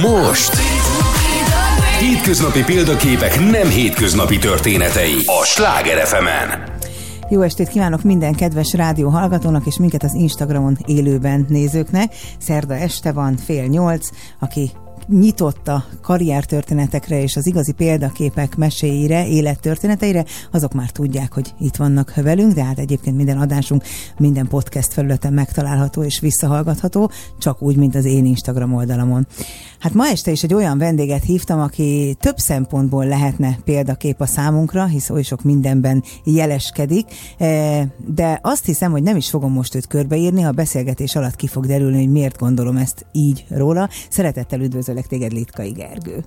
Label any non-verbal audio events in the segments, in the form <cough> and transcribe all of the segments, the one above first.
most! Hétköznapi példaképek nem hétköznapi történetei a Sláger fm -en. Jó estét kívánok minden kedves rádió hallgatónak és minket az Instagramon élőben nézőknek. Szerda este van, fél nyolc, aki nyitott a karriertörténetekre és az igazi példaképek meséire, élettörténeteire, azok már tudják, hogy itt vannak velünk, de hát egyébként minden adásunk minden podcast felületen megtalálható és visszahallgatható, csak úgy, mint az én Instagram oldalamon. Hát ma este is egy olyan vendéget hívtam, aki több szempontból lehetne példakép a számunkra, hisz oly sok mindenben jeleskedik, eh, de azt hiszem, hogy nem is fogom most őt körbeírni, ha a beszélgetés alatt ki fog derülni, hogy miért gondolom ezt így róla. Szeretettel üdvözöllek téged, Litkai Gergő.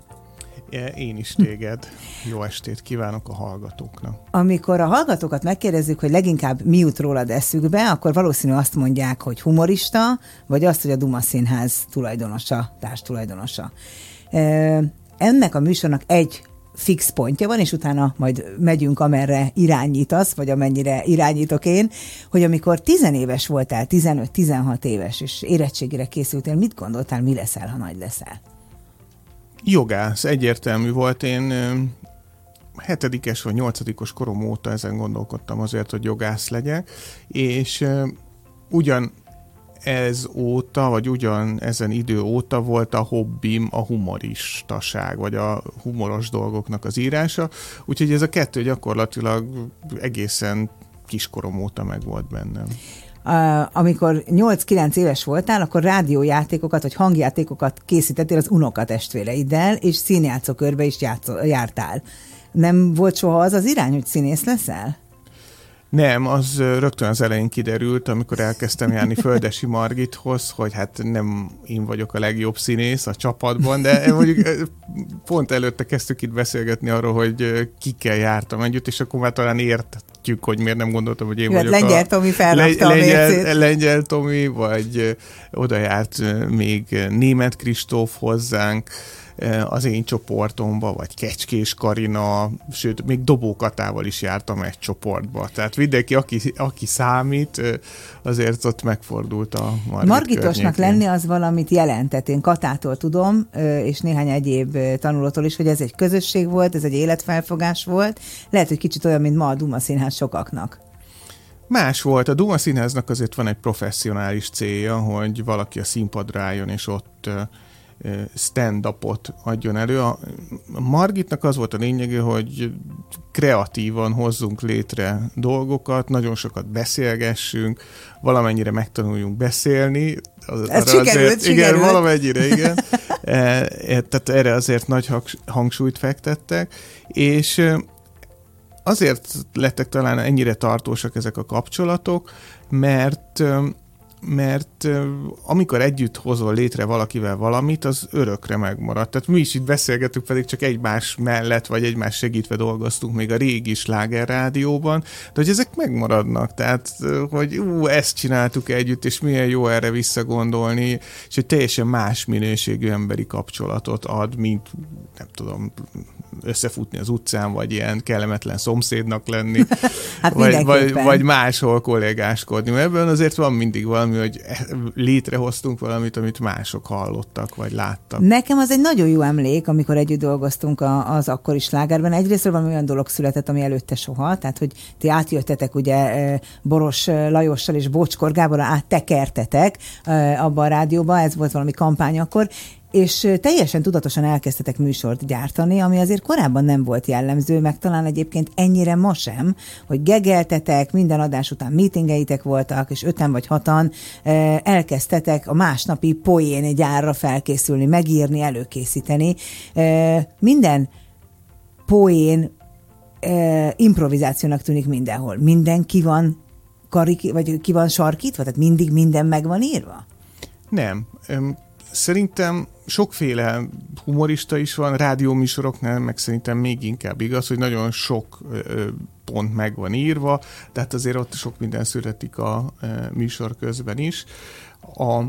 Én is téged. Jó estét kívánok a hallgatóknak. Amikor a hallgatókat megkérdezzük, hogy leginkább mi jut rólad eszükbe, akkor valószínű azt mondják, hogy humorista, vagy azt, hogy a Duma Színház tulajdonosa, társtulajdonosa. Ennek a műsornak egy fix pontja van, és utána majd megyünk, amerre irányítasz, vagy amennyire irányítok én, hogy amikor tizenéves voltál, 15-16 éves, és érettségére készültél, mit gondoltál, mi leszel, ha nagy leszel? Jogász, egyértelmű volt. Én hetedikes vagy nyolcadikos korom óta ezen gondolkodtam azért, hogy jogász legyek, és ugyan ez óta, vagy ugyan ezen idő óta volt a hobbim a humoristaság, vagy a humoros dolgoknak az írása, úgyhogy ez a kettő gyakorlatilag egészen kiskorom óta meg volt bennem amikor 8-9 éves voltál, akkor rádiójátékokat vagy hangjátékokat készítettél az unokatestvéreiddel, és színjátszókörbe is játszol, jártál. Nem volt soha az az irány, hogy színész leszel? Nem, az rögtön az elején kiderült, amikor elkezdtem járni Földesi Margithoz, hogy hát nem én vagyok a legjobb színész a csapatban, de mondjuk pont előtte kezdtük itt beszélgetni arról, hogy kikkel jártam együtt, és akkor már talán értjük, hogy miért nem gondoltam, hogy én Jó, vagyok Lengyel a... Tomi felrakta le, lengyel, lengyel Tomi, vagy oda járt még német Kristóf hozzánk, az én csoportomba, vagy Kecskés Karina, sőt, még Dobókatával is jártam egy csoportba. Tehát mindenki, aki, aki számít, azért ott megfordult a Margit Margitosnak környékén. lenni az valamit jelentett. Én Katától tudom, és néhány egyéb tanulótól is, hogy ez egy közösség volt, ez egy életfelfogás volt. Lehet, hogy kicsit olyan, mint ma a Duma Színház sokaknak. Más volt. A Duma Színháznak azért van egy professzionális célja, hogy valaki a színpadra álljon, és ott stand-upot adjon elő. A Margitnak az volt a lényege, hogy kreatívan hozzunk létre dolgokat, nagyon sokat beszélgessünk, valamennyire megtanuljunk beszélni. Ez sikerült, azért, sikerült. Igen, valamennyire, igen. e, e, tehát erre azért nagy hangsúlyt fektettek, és azért lettek talán ennyire tartósak ezek a kapcsolatok, mert mert amikor együtt hozol létre valakivel valamit, az örökre megmarad. Tehát mi is itt beszélgetünk, pedig csak egymás mellett, vagy egymás segítve dolgoztunk még a régi sláger rádióban, de hogy ezek megmaradnak, tehát hogy ú, ezt csináltuk együtt, és milyen jó erre visszagondolni, és egy teljesen más minőségű emberi kapcsolatot ad, mint nem tudom, összefutni az utcán, vagy ilyen kellemetlen szomszédnak lenni, <laughs> hát vagy, vagy, vagy máshol kollégáskodni. Mert ebben azért van mindig valami, hogy létrehoztunk valamit, amit mások hallottak, vagy láttak. Nekem az egy nagyon jó emlék, amikor együtt dolgoztunk az akkori slágerben. Egyrészt valami olyan dolog született, ami előtte soha, tehát hogy ti átjöttetek ugye Boros Lajossal és Bocskor Gáborral áttekertetek abba a rádióba, ez volt valami kampány akkor, és teljesen tudatosan elkezdtetek műsort gyártani, ami azért korábban nem volt jellemző, meg talán egyébként ennyire ma sem, hogy gegeltetek, minden adás után meetingeitek voltak, és öten vagy hatan elkezdtetek a másnapi poén gyárra felkészülni, megírni, előkészíteni. Minden poén improvizációnak tűnik mindenhol. Minden ki van karik, vagy ki van sarkítva? Tehát mindig minden meg van írva? Nem. Szerintem sokféle humorista is van, rádióműsoroknál, meg szerintem még inkább igaz, hogy nagyon sok pont meg van írva, tehát azért ott sok minden születik a műsor közben is. A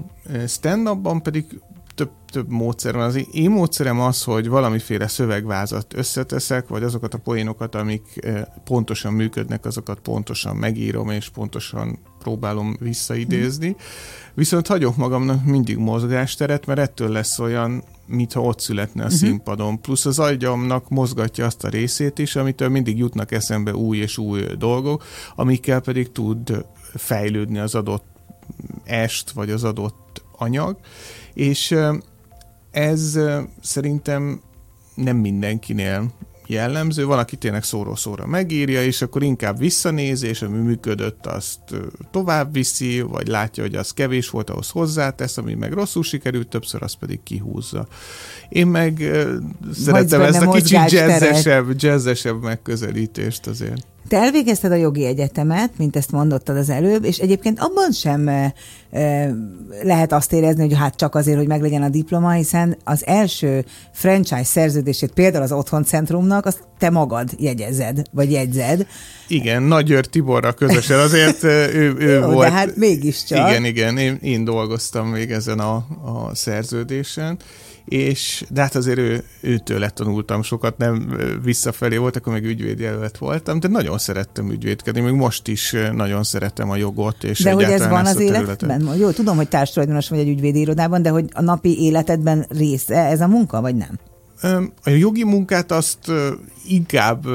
stand-upban pedig több, több módszer van. Az én módszerem az, hogy valamiféle szövegvázat összeteszek, vagy azokat a poénokat, amik pontosan működnek, azokat pontosan megírom, és pontosan próbálom visszaidézni. Viszont hagyok magamnak mindig mozgásteret, mert ettől lesz olyan mintha ott születne a uh-huh. színpadon. Plusz az agyamnak mozgatja azt a részét is, amitől mindig jutnak eszembe új és új dolgok, amikkel pedig tud fejlődni az adott est, vagy az adott anyag. És ez szerintem nem mindenkinél jellemző, van, aki tényleg szóról-szóra megírja, és akkor inkább visszanéz, és ami működött, azt tovább viszi, vagy látja, hogy az kevés volt, ahhoz hozzátesz, ami meg rosszul sikerült, többször azt pedig kihúzza. Én meg szeretem ezt a kicsit jazzesebb, jazzesebb megközelítést azért. Te elvégezted a jogi egyetemet, mint ezt mondottad az előbb, és egyébként abban sem e, e, lehet azt érezni, hogy hát csak azért, hogy meglegyen a diploma, hiszen az első franchise szerződését például az Otthoncentrumnak, azt te magad jegyezed, vagy jegyzed. Igen, Nagyőr Tiborra közösen, azért ő, ő <laughs> Jó, volt. de hát mégiscsak. Igen, igen, én, én dolgoztam még ezen a, a szerződésen, és de hát azért ő, őtől tanultam sokat, nem visszafelé volt, akkor meg ügyvédjelölt voltam, de nagyon szerettem ügyvédkedni, még most is nagyon szeretem a jogot, és De hogy ez van az életben? Jó, tudom, hogy társadalmas vagy egy ügyvédi irodában, de hogy a napi életedben része ez a munka, vagy nem? A jogi munkát azt inkább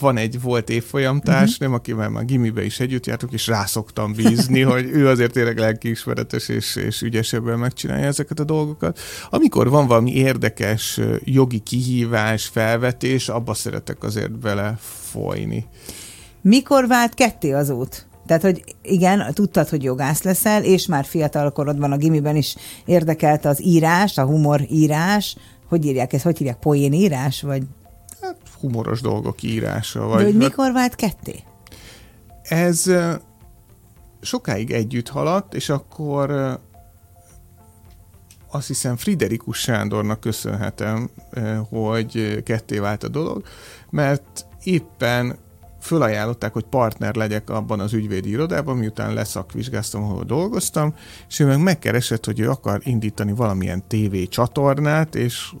van egy volt évfolyamtárs, uh-huh. nem, akivel már gimibe is együtt jártuk, és rászoktam bízni, <laughs> hogy ő azért tényleg lelkiismeretes és, és ügyesebben megcsinálja ezeket a dolgokat. Amikor van valami érdekes jogi kihívás, felvetés, abba szeretek azért bele folyni. Mikor vált ketté az út? Tehát, hogy igen, tudtad, hogy jogász leszel, és már fiatal korodban a gimiben is érdekelt az írás, a humor írás, hogy írják ezt, hogy hívják, poénírás, vagy? Hát humoros dolgok írása. Vagy, De hogy mikor vált ketté? Ez sokáig együtt haladt, és akkor azt hiszem Friderikus Sándornak köszönhetem, hogy ketté vált a dolog, mert éppen fölajánlották, hogy partner legyek abban az ügyvédi irodában, miután leszakvizsgáztam, ahol dolgoztam, és ő meg megkeresett, hogy ő akar indítani valamilyen TV csatornát, és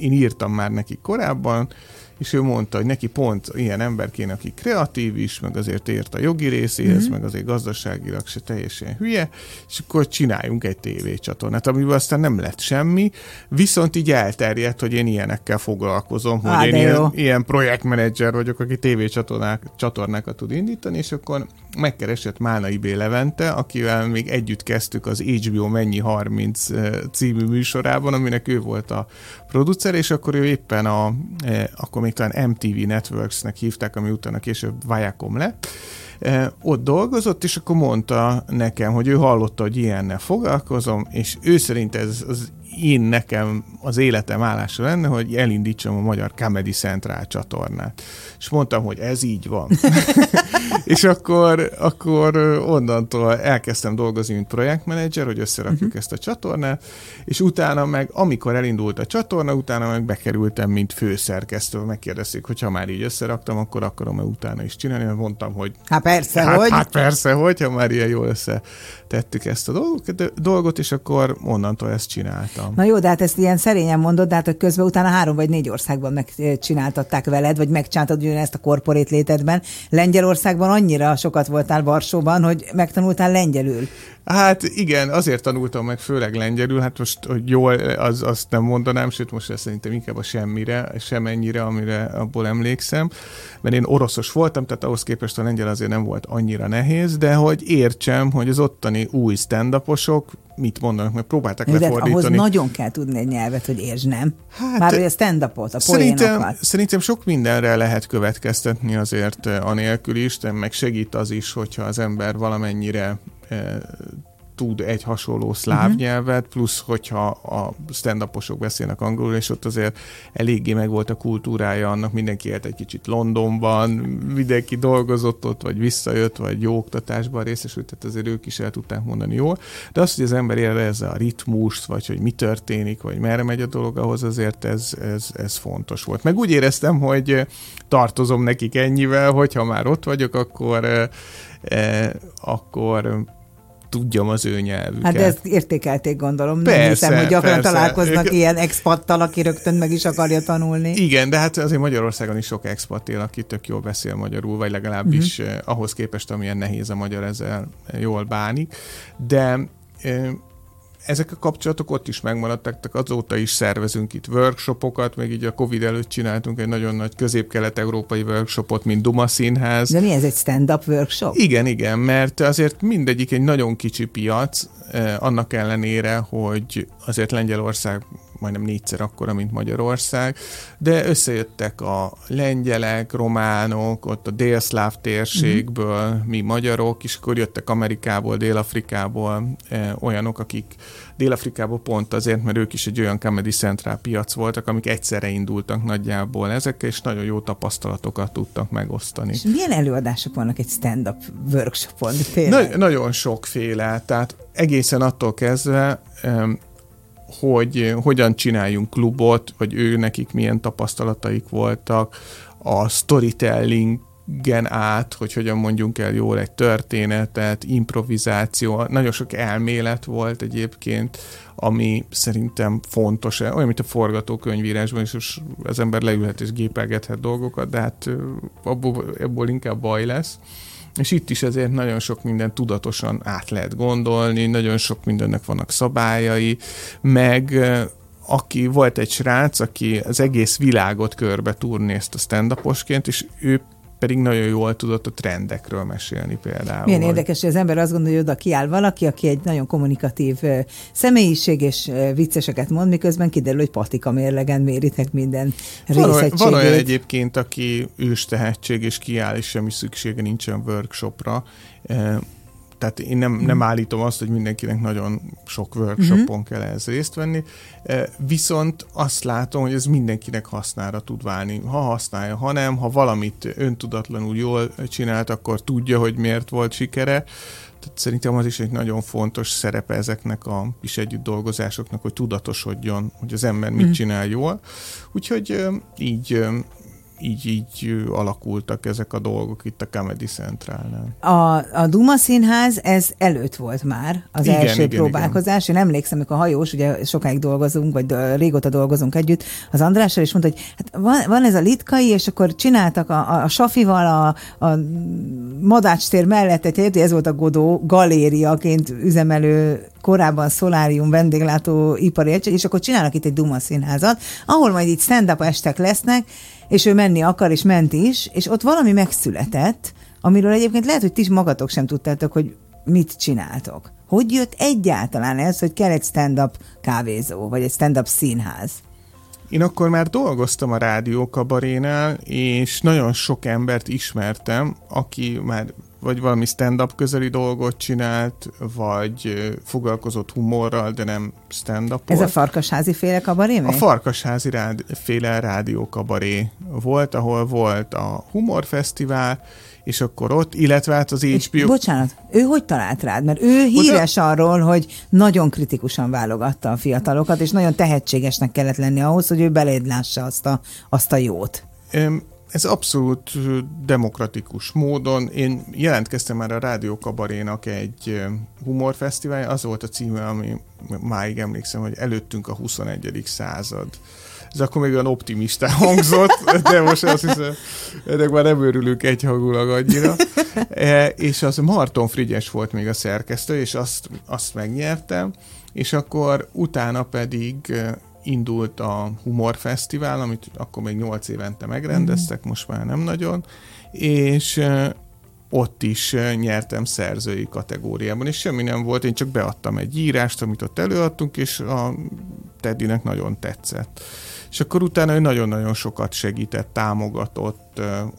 én írtam már neki korábban, és ő mondta, hogy neki pont ilyen ember kéne, aki kreatív is, meg azért ért a jogi részéhez, mm-hmm. meg azért gazdaságilag se teljesen hülye, és akkor csináljunk egy tévécsatornát, amiből aztán nem lett semmi, viszont így elterjedt, hogy én ilyenekkel foglalkozom, Á, hogy én ilyen, ilyen projektmenedzser vagyok, aki tévécsatornákat tud indítani, és akkor megkeresett Málnai B. Levente, akivel még együtt kezdtük az HBO Mennyi 30 című műsorában, aminek ő volt a producer, és akkor ő éppen a, akkor még talán MTV Networks-nek hívták, ami utána később Viacom lett, ott dolgozott, és akkor mondta nekem, hogy ő hallotta, hogy ilyennel foglalkozom, és ő szerint ez az én nekem az életem állása lenne, hogy elindítsam a Magyar Comedy Central csatornát. És mondtam, hogy ez így van. <laughs> és akkor, akkor onnantól elkezdtem dolgozni, mint projektmenedzser, hogy összerakjuk uh-huh. ezt a csatornát, és utána meg, amikor elindult a csatorna, utána meg bekerültem, mint főszerkesztő. Megkérdezték, hogy ha már így összeraktam, akkor akarom-e utána is csinálni, mert mondtam, hogy hát persze, hát, hogy. Hát persze, hogy, ha már ilyen jól összetettük ezt a dolgot, és akkor onnantól ezt csináltam voltam. Na jó, de hát ezt ilyen szerényen mondod, de hát hogy közben utána három vagy négy országban megcsináltatták veled, vagy megcsináltad ezt a korporét létedben. Lengyelországban annyira sokat voltál Varsóban, hogy megtanultál lengyelül. Hát igen, azért tanultam meg főleg lengyelül, hát most, hogy jól, az, azt nem mondanám, sőt most ezt szerintem inkább a semmire, semennyire, amire abból emlékszem, mert én oroszos voltam, tehát ahhoz képest a lengyel azért nem volt annyira nehéz, de hogy értsem, hogy az ottani új stand mit mondanak, mert próbálták de lefordítani. ahhoz nagyon kell tudni egy nyelvet, hogy értsd, nem? Hát, Már hogy a stand-upot, a szerintem, szerintem sok mindenre lehet következtetni azért eh, anélkül is, de meg segít az is, hogyha az ember valamennyire tud egy hasonló szláv uh-huh. nyelvet, plusz hogyha a stand beszélnek angolul, és ott azért eléggé meg volt a kultúrája annak, mindenki élt egy kicsit Londonban, mindenki dolgozott ott, vagy visszajött, vagy jó oktatásban részesült, tehát azért ők is el tudták mondani jól. De az, hogy az ember élvezze a ritmust, vagy hogy mi történik, vagy merre megy a dolog, ahhoz azért ez, ez, ez fontos volt. Meg úgy éreztem, hogy tartozom nekik ennyivel, hogyha már ott vagyok, akkor eh, akkor tudjam az ő nyelvüket. Hát de ezt értékelték, gondolom. Persze, Nem hiszem, hogy gyakran persze. találkoznak <laughs> ilyen expattal, aki rögtön meg is akarja tanulni. Igen, de hát azért Magyarországon is sok expat él, aki tök jól beszél magyarul, vagy legalábbis uh-huh. ahhoz képest, amilyen nehéz a magyar ezzel jól bánik. De eh, ezek a kapcsolatok ott is megmaradtak, tehát azóta is szervezünk itt workshopokat, még így a Covid előtt csináltunk egy nagyon nagy közép-kelet-európai workshopot, mint Duma Színház. De mi ez, egy stand-up workshop? Igen, igen, mert azért mindegyik egy nagyon kicsi piac, eh, annak ellenére, hogy azért Lengyelország majdnem négyszer akkora, mint Magyarország, de összejöttek a lengyelek, románok, ott a délszláv térségből, mm-hmm. mi magyarok, és akkor jöttek Amerikából, Dél-Afrikából eh, olyanok, akik Dél-Afrikából pont azért, mert ők is egy olyan Comedy Central piac voltak, amik egyszerre indultak nagyjából ezekkel, és nagyon jó tapasztalatokat tudtak megosztani. És milyen előadások vannak egy stand-up workshopon? Na- nagyon sokféle, tehát egészen attól kezdve, hogy hogyan csináljunk klubot, vagy ő nekik milyen tapasztalataik voltak, a storytelling gen át, hogy hogyan mondjunk el jól egy történetet, improvizáció, nagyon sok elmélet volt egyébként, ami szerintem fontos, olyan, mint a forgatókönyvírásban, és az ember leülhet és gépelgethet dolgokat, de hát abból, ebből inkább baj lesz. És itt is ezért nagyon sok minden tudatosan át lehet gondolni, nagyon sok mindennek vannak szabályai, meg aki volt egy srác, aki az egész világot körbe turnézt a stand és ő pedig nagyon jól tudott a trendekről mesélni például. Milyen érdekes, hogy az ember azt gondolja, hogy oda kiáll valaki, aki egy nagyon kommunikatív személyiség, és vicceseket mond, miközben kiderül, hogy patika mérlegen méritek minden részegységét. Van, van olyan egyébként, aki ős tehetség, és kiáll, és semmi szüksége nincsen workshopra tehát én nem, nem mhm. állítom azt, hogy mindenkinek nagyon sok workshopon uh-huh. kell ehhez részt venni, e, viszont azt látom, hogy ez mindenkinek hasznára tud válni. Ha használja, ha nem, ha valamit öntudatlanul jól csinált, akkor tudja, hogy miért volt sikere. Tehát szerintem az is egy nagyon fontos szerepe ezeknek a is együtt dolgozásoknak, hogy tudatosodjon, hogy az ember mit uh-huh. csinál jól. Úgyhogy így így, így alakultak ezek a dolgok itt a Comedy Centrálnál. A, a Duma Színház, ez előtt volt már az igen, első igen, próbálkozás. Igen. Én emlékszem, amikor a hajós, ugye sokáig dolgozunk, vagy régóta dolgozunk együtt, az Andrással is mondta, hogy hát van, van ez a litkai, és akkor csináltak a, a, a Safival a, a Madács tér mellett egy ez volt a Godó galériaként üzemelő korábban szolárium vendéglátó ipari egység, és akkor csinálnak itt egy Duma színházat, ahol majd itt stand-up estek lesznek, és ő menni akar, és ment is, és ott valami megszületett, amiről egyébként lehet, hogy ti is magatok sem tudtátok, hogy mit csináltok. Hogy jött egyáltalán ez, hogy kell egy stand-up kávézó, vagy egy stand-up színház? Én akkor már dolgoztam a rádió kabarénál, és nagyon sok embert ismertem, aki már vagy valami stand-up közeli dolgot csinált, vagy foglalkozott humorral, de nem stand up Ez a farkasházi féle kabaré? A farkasházi rád, féle rádió kabaré volt, ahol volt a humorfesztivál, és akkor ott, illetve hát az HBO... És, bocsánat, ő hogy talált rád? Mert ő híres Bocsánat. arról, hogy nagyon kritikusan válogatta a fiatalokat, és nagyon tehetségesnek kellett lenni ahhoz, hogy ő beléd lássa azt a, azt a jót ez abszolút demokratikus módon. Én jelentkeztem már a Rádió Kabarénak egy humorfesztivál, az volt a címe, ami máig emlékszem, hogy előttünk a 21. század. Ez akkor még olyan optimista <laughs> hangzott, de most azt hiszem, ennek már nem örülünk egyhangulag annyira. E, és az Marton Frigyes volt még a szerkesztő, és azt, azt megnyertem, és akkor utána pedig indult a Humor Fesztivál, amit akkor még 8 évente megrendeztek, mm. most már nem nagyon, és ott is nyertem szerzői kategóriában, és semmi nem volt, én csak beadtam egy írást, amit ott előadtunk, és a Teddynek nagyon tetszett és akkor utána ő nagyon-nagyon sokat segített, támogatott,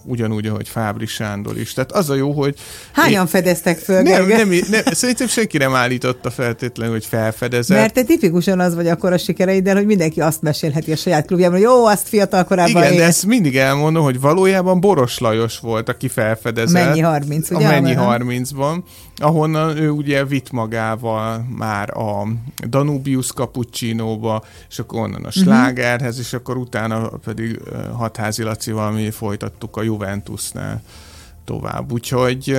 ugyanúgy, ahogy Fábri Sándor is. Tehát az a jó, hogy... Hányan én... fedeztek föl? Nem, nem, nem, szerintem senki nem állította feltétlenül, hogy felfedezett. Mert te tipikusan az vagy akkor a sikereiddel, hogy mindenki azt mesélheti a saját klubjában, hogy jó, azt fiatal korában Igen, élt. de ezt mindig elmondom, hogy valójában Boros Lajos volt, aki felfedezett. A mennyi 30, ugye? A mennyi 30-ban, ahonnan ő ugye vitt magával már a Danubius Cappuccino-ba, és akkor onnan a mhm. slágerhez, és akkor utána pedig Hatházi Lacival mi folytattuk a Juventusnál tovább. Úgyhogy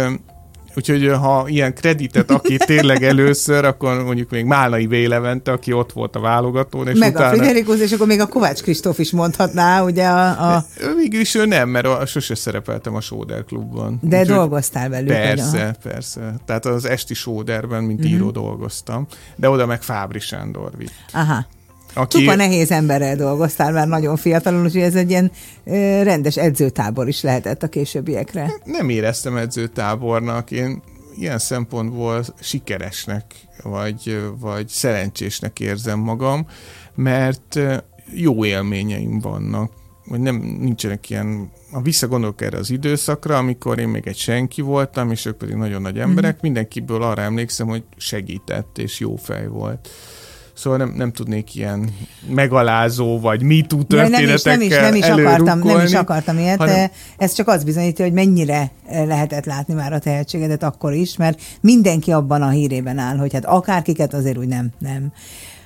úgyhogy ha ilyen kreditet, aki tényleg először, akkor mondjuk még Málnai Vélevente, aki ott volt a válogatón. És Meg utána... a Friderikus, és akkor még a Kovács Kristóf is mondhatná, ugye a... a... Végülis ő nem, mert a, sose szerepeltem a Sóder klubban. De Úgyhogy dolgoztál velük. Persze, vagy, persze. Tehát az esti Sóderben, mint uh-huh. író dolgoztam, de oda meg Fábri Sándor vitt. Aha. Aki... Csupa nehéz emberrel dolgoztál már nagyon fiatalon, úgyhogy ez egy ilyen rendes edzőtábor is lehetett a későbbiekre. Nem éreztem edzőtábornak, én ilyen szempontból sikeresnek, vagy, vagy szerencsésnek érzem magam, mert jó élményeim vannak, vagy nem nincsenek ilyen, ha visszagondolok erre az időszakra, amikor én még egy senki voltam, és ők pedig nagyon nagy emberek, mm. mindenkiből arra emlékszem, hogy segített, és jó fej volt. Szóval nem, nem tudnék ilyen megalázó vagy mitú történetekkel nem is, nem is, nem is akartam, nem is akartam ilyet. Hanem... Ez csak az bizonyítja, hogy mennyire lehetett látni már a tehetségedet akkor is, mert mindenki abban a hírében áll, hogy hát akárkiket azért úgy nem, nem.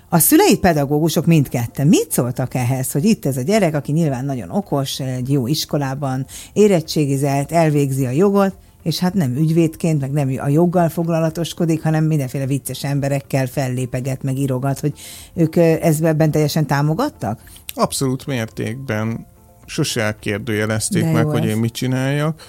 A szülei pedagógusok mindketten mit szóltak ehhez, hogy itt ez a gyerek, aki nyilván nagyon okos, egy jó iskolában érettségizett, elvégzi a jogot, és hát nem ügyvédként, meg nem a joggal foglalatoskodik, hanem mindenféle vicces emberekkel fellépeget, meg írogat, hogy ők ezben teljesen támogattak? Abszolút mértékben. Sose elkérdőjelezték meg, hogy én mit csináljak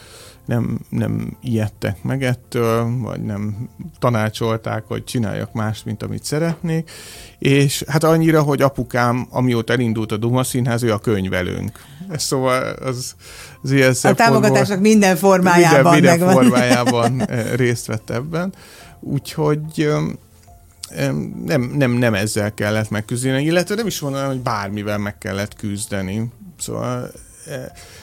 nem, nem ijedtek meg ettől, vagy nem tanácsolták, hogy csináljak más, mint amit szeretnék. És hát annyira, hogy apukám, amióta elindult a Duma Színház, ő a könyvelőnk. Szóval az, az ilyen A támogatások minden formájában. Minden, minden formájában eh, részt vett ebben. Úgyhogy nem, nem, nem ezzel kellett megküzdeni, illetve nem is mondanám, hogy bármivel meg kellett küzdeni. Szóval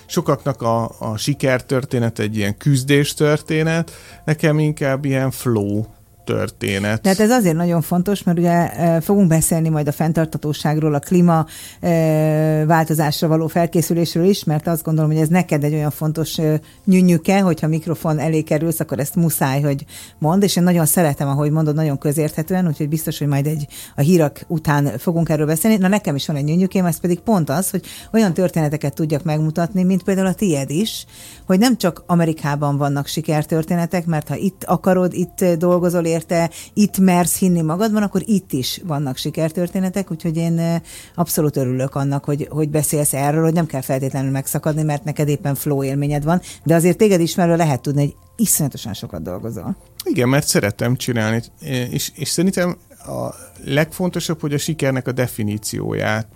sokaknak a, a sikertörténet egy ilyen küzdés történet, nekem inkább ilyen flow történet. Tehát ez azért nagyon fontos, mert ugye fogunk beszélni majd a fenntartatóságról, a klíma változásra való felkészülésről is, mert azt gondolom, hogy ez neked egy olyan fontos nyűnyüke, hogyha mikrofon elé kerülsz, akkor ezt muszáj, hogy mond, és én nagyon szeretem, ahogy mondod, nagyon közérthetően, úgyhogy biztos, hogy majd egy a hírak után fogunk erről beszélni. Na nekem is van egy nyűnyükém, ez pedig pont az, hogy olyan történeteket tudjak megmutatni, mint például a tied is, hogy nem csak Amerikában vannak sikertörténetek, mert ha itt akarod, itt dolgozol, érte, itt mersz hinni magadban, akkor itt is vannak sikertörténetek, úgyhogy én eh, abszolút örülök annak, hogy, hogy beszélsz erről, hogy nem kell feltétlenül megszakadni, mert neked éppen flow élményed van, de azért téged ismerve lehet tudni, hogy iszonyatosan sokat dolgozol. Igen, mert szeretem csinálni, és, és szerintem a legfontosabb, hogy a sikernek a definícióját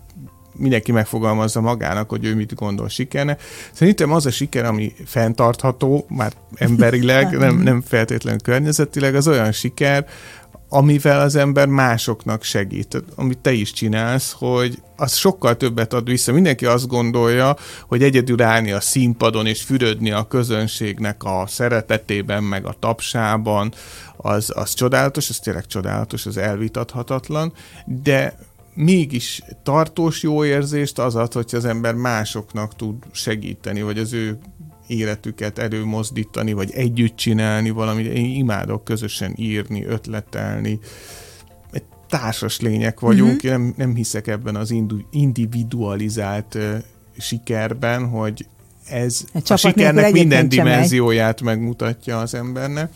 mindenki megfogalmazza magának, hogy ő mit gondol sikernek. Szerintem az a siker, ami fenntartható, már emberileg, <laughs> nem, nem feltétlenül környezetileg, az olyan siker, amivel az ember másoknak segít. Amit te is csinálsz, hogy az sokkal többet ad vissza. Mindenki azt gondolja, hogy egyedül állni a színpadon és fürödni a közönségnek a szeretetében, meg a tapsában, az, az csodálatos, az tényleg csodálatos, az elvitathatatlan, de mégis tartós jó érzést az ad, hogy az ember másoknak tud segíteni, vagy az ő életüket előmozdítani, vagy együtt csinálni valamit. Én imádok közösen írni, ötletelni. Egy társas lények vagyunk, mm-hmm. nem, nem hiszek ebben az individualizált uh, sikerben, hogy ez a, a sikernek minden dimenzióját megmutatja az embernek.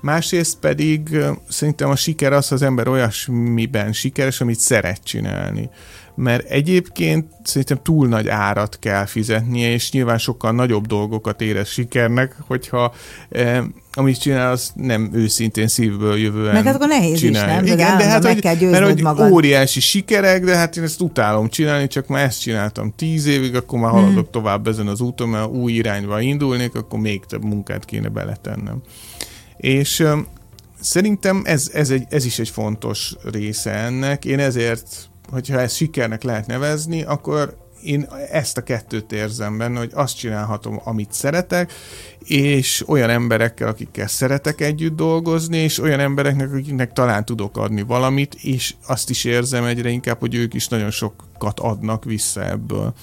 Másrészt pedig szerintem a siker az, ha az ember olyasmiben sikeres, amit szeret csinálni. Mert egyébként szerintem túl nagy árat kell fizetnie, és nyilván sokkal nagyobb dolgokat érez sikernek, hogyha eh, amit csinál, az nem őszintén szívből jövően Meg hát akkor nehéz csinálja. is, nem? Igen, de hát, meg hogy, kell mert hogy magad. óriási sikerek, de hát én ezt utálom csinálni, csak már ezt csináltam tíz évig, akkor már haladok hmm. tovább ezen az úton, mert új irányba indulnék, akkor még több munkát kéne beletennem. És szerintem ez, ez, egy, ez is egy fontos része ennek. Én ezért, hogyha ezt sikernek lehet nevezni, akkor én ezt a kettőt érzem benne, hogy azt csinálhatom, amit szeretek, és olyan emberekkel, akikkel szeretek együtt dolgozni, és olyan embereknek, akiknek talán tudok adni valamit, és azt is érzem egyre inkább, hogy ők is nagyon sokat adnak vissza ebből.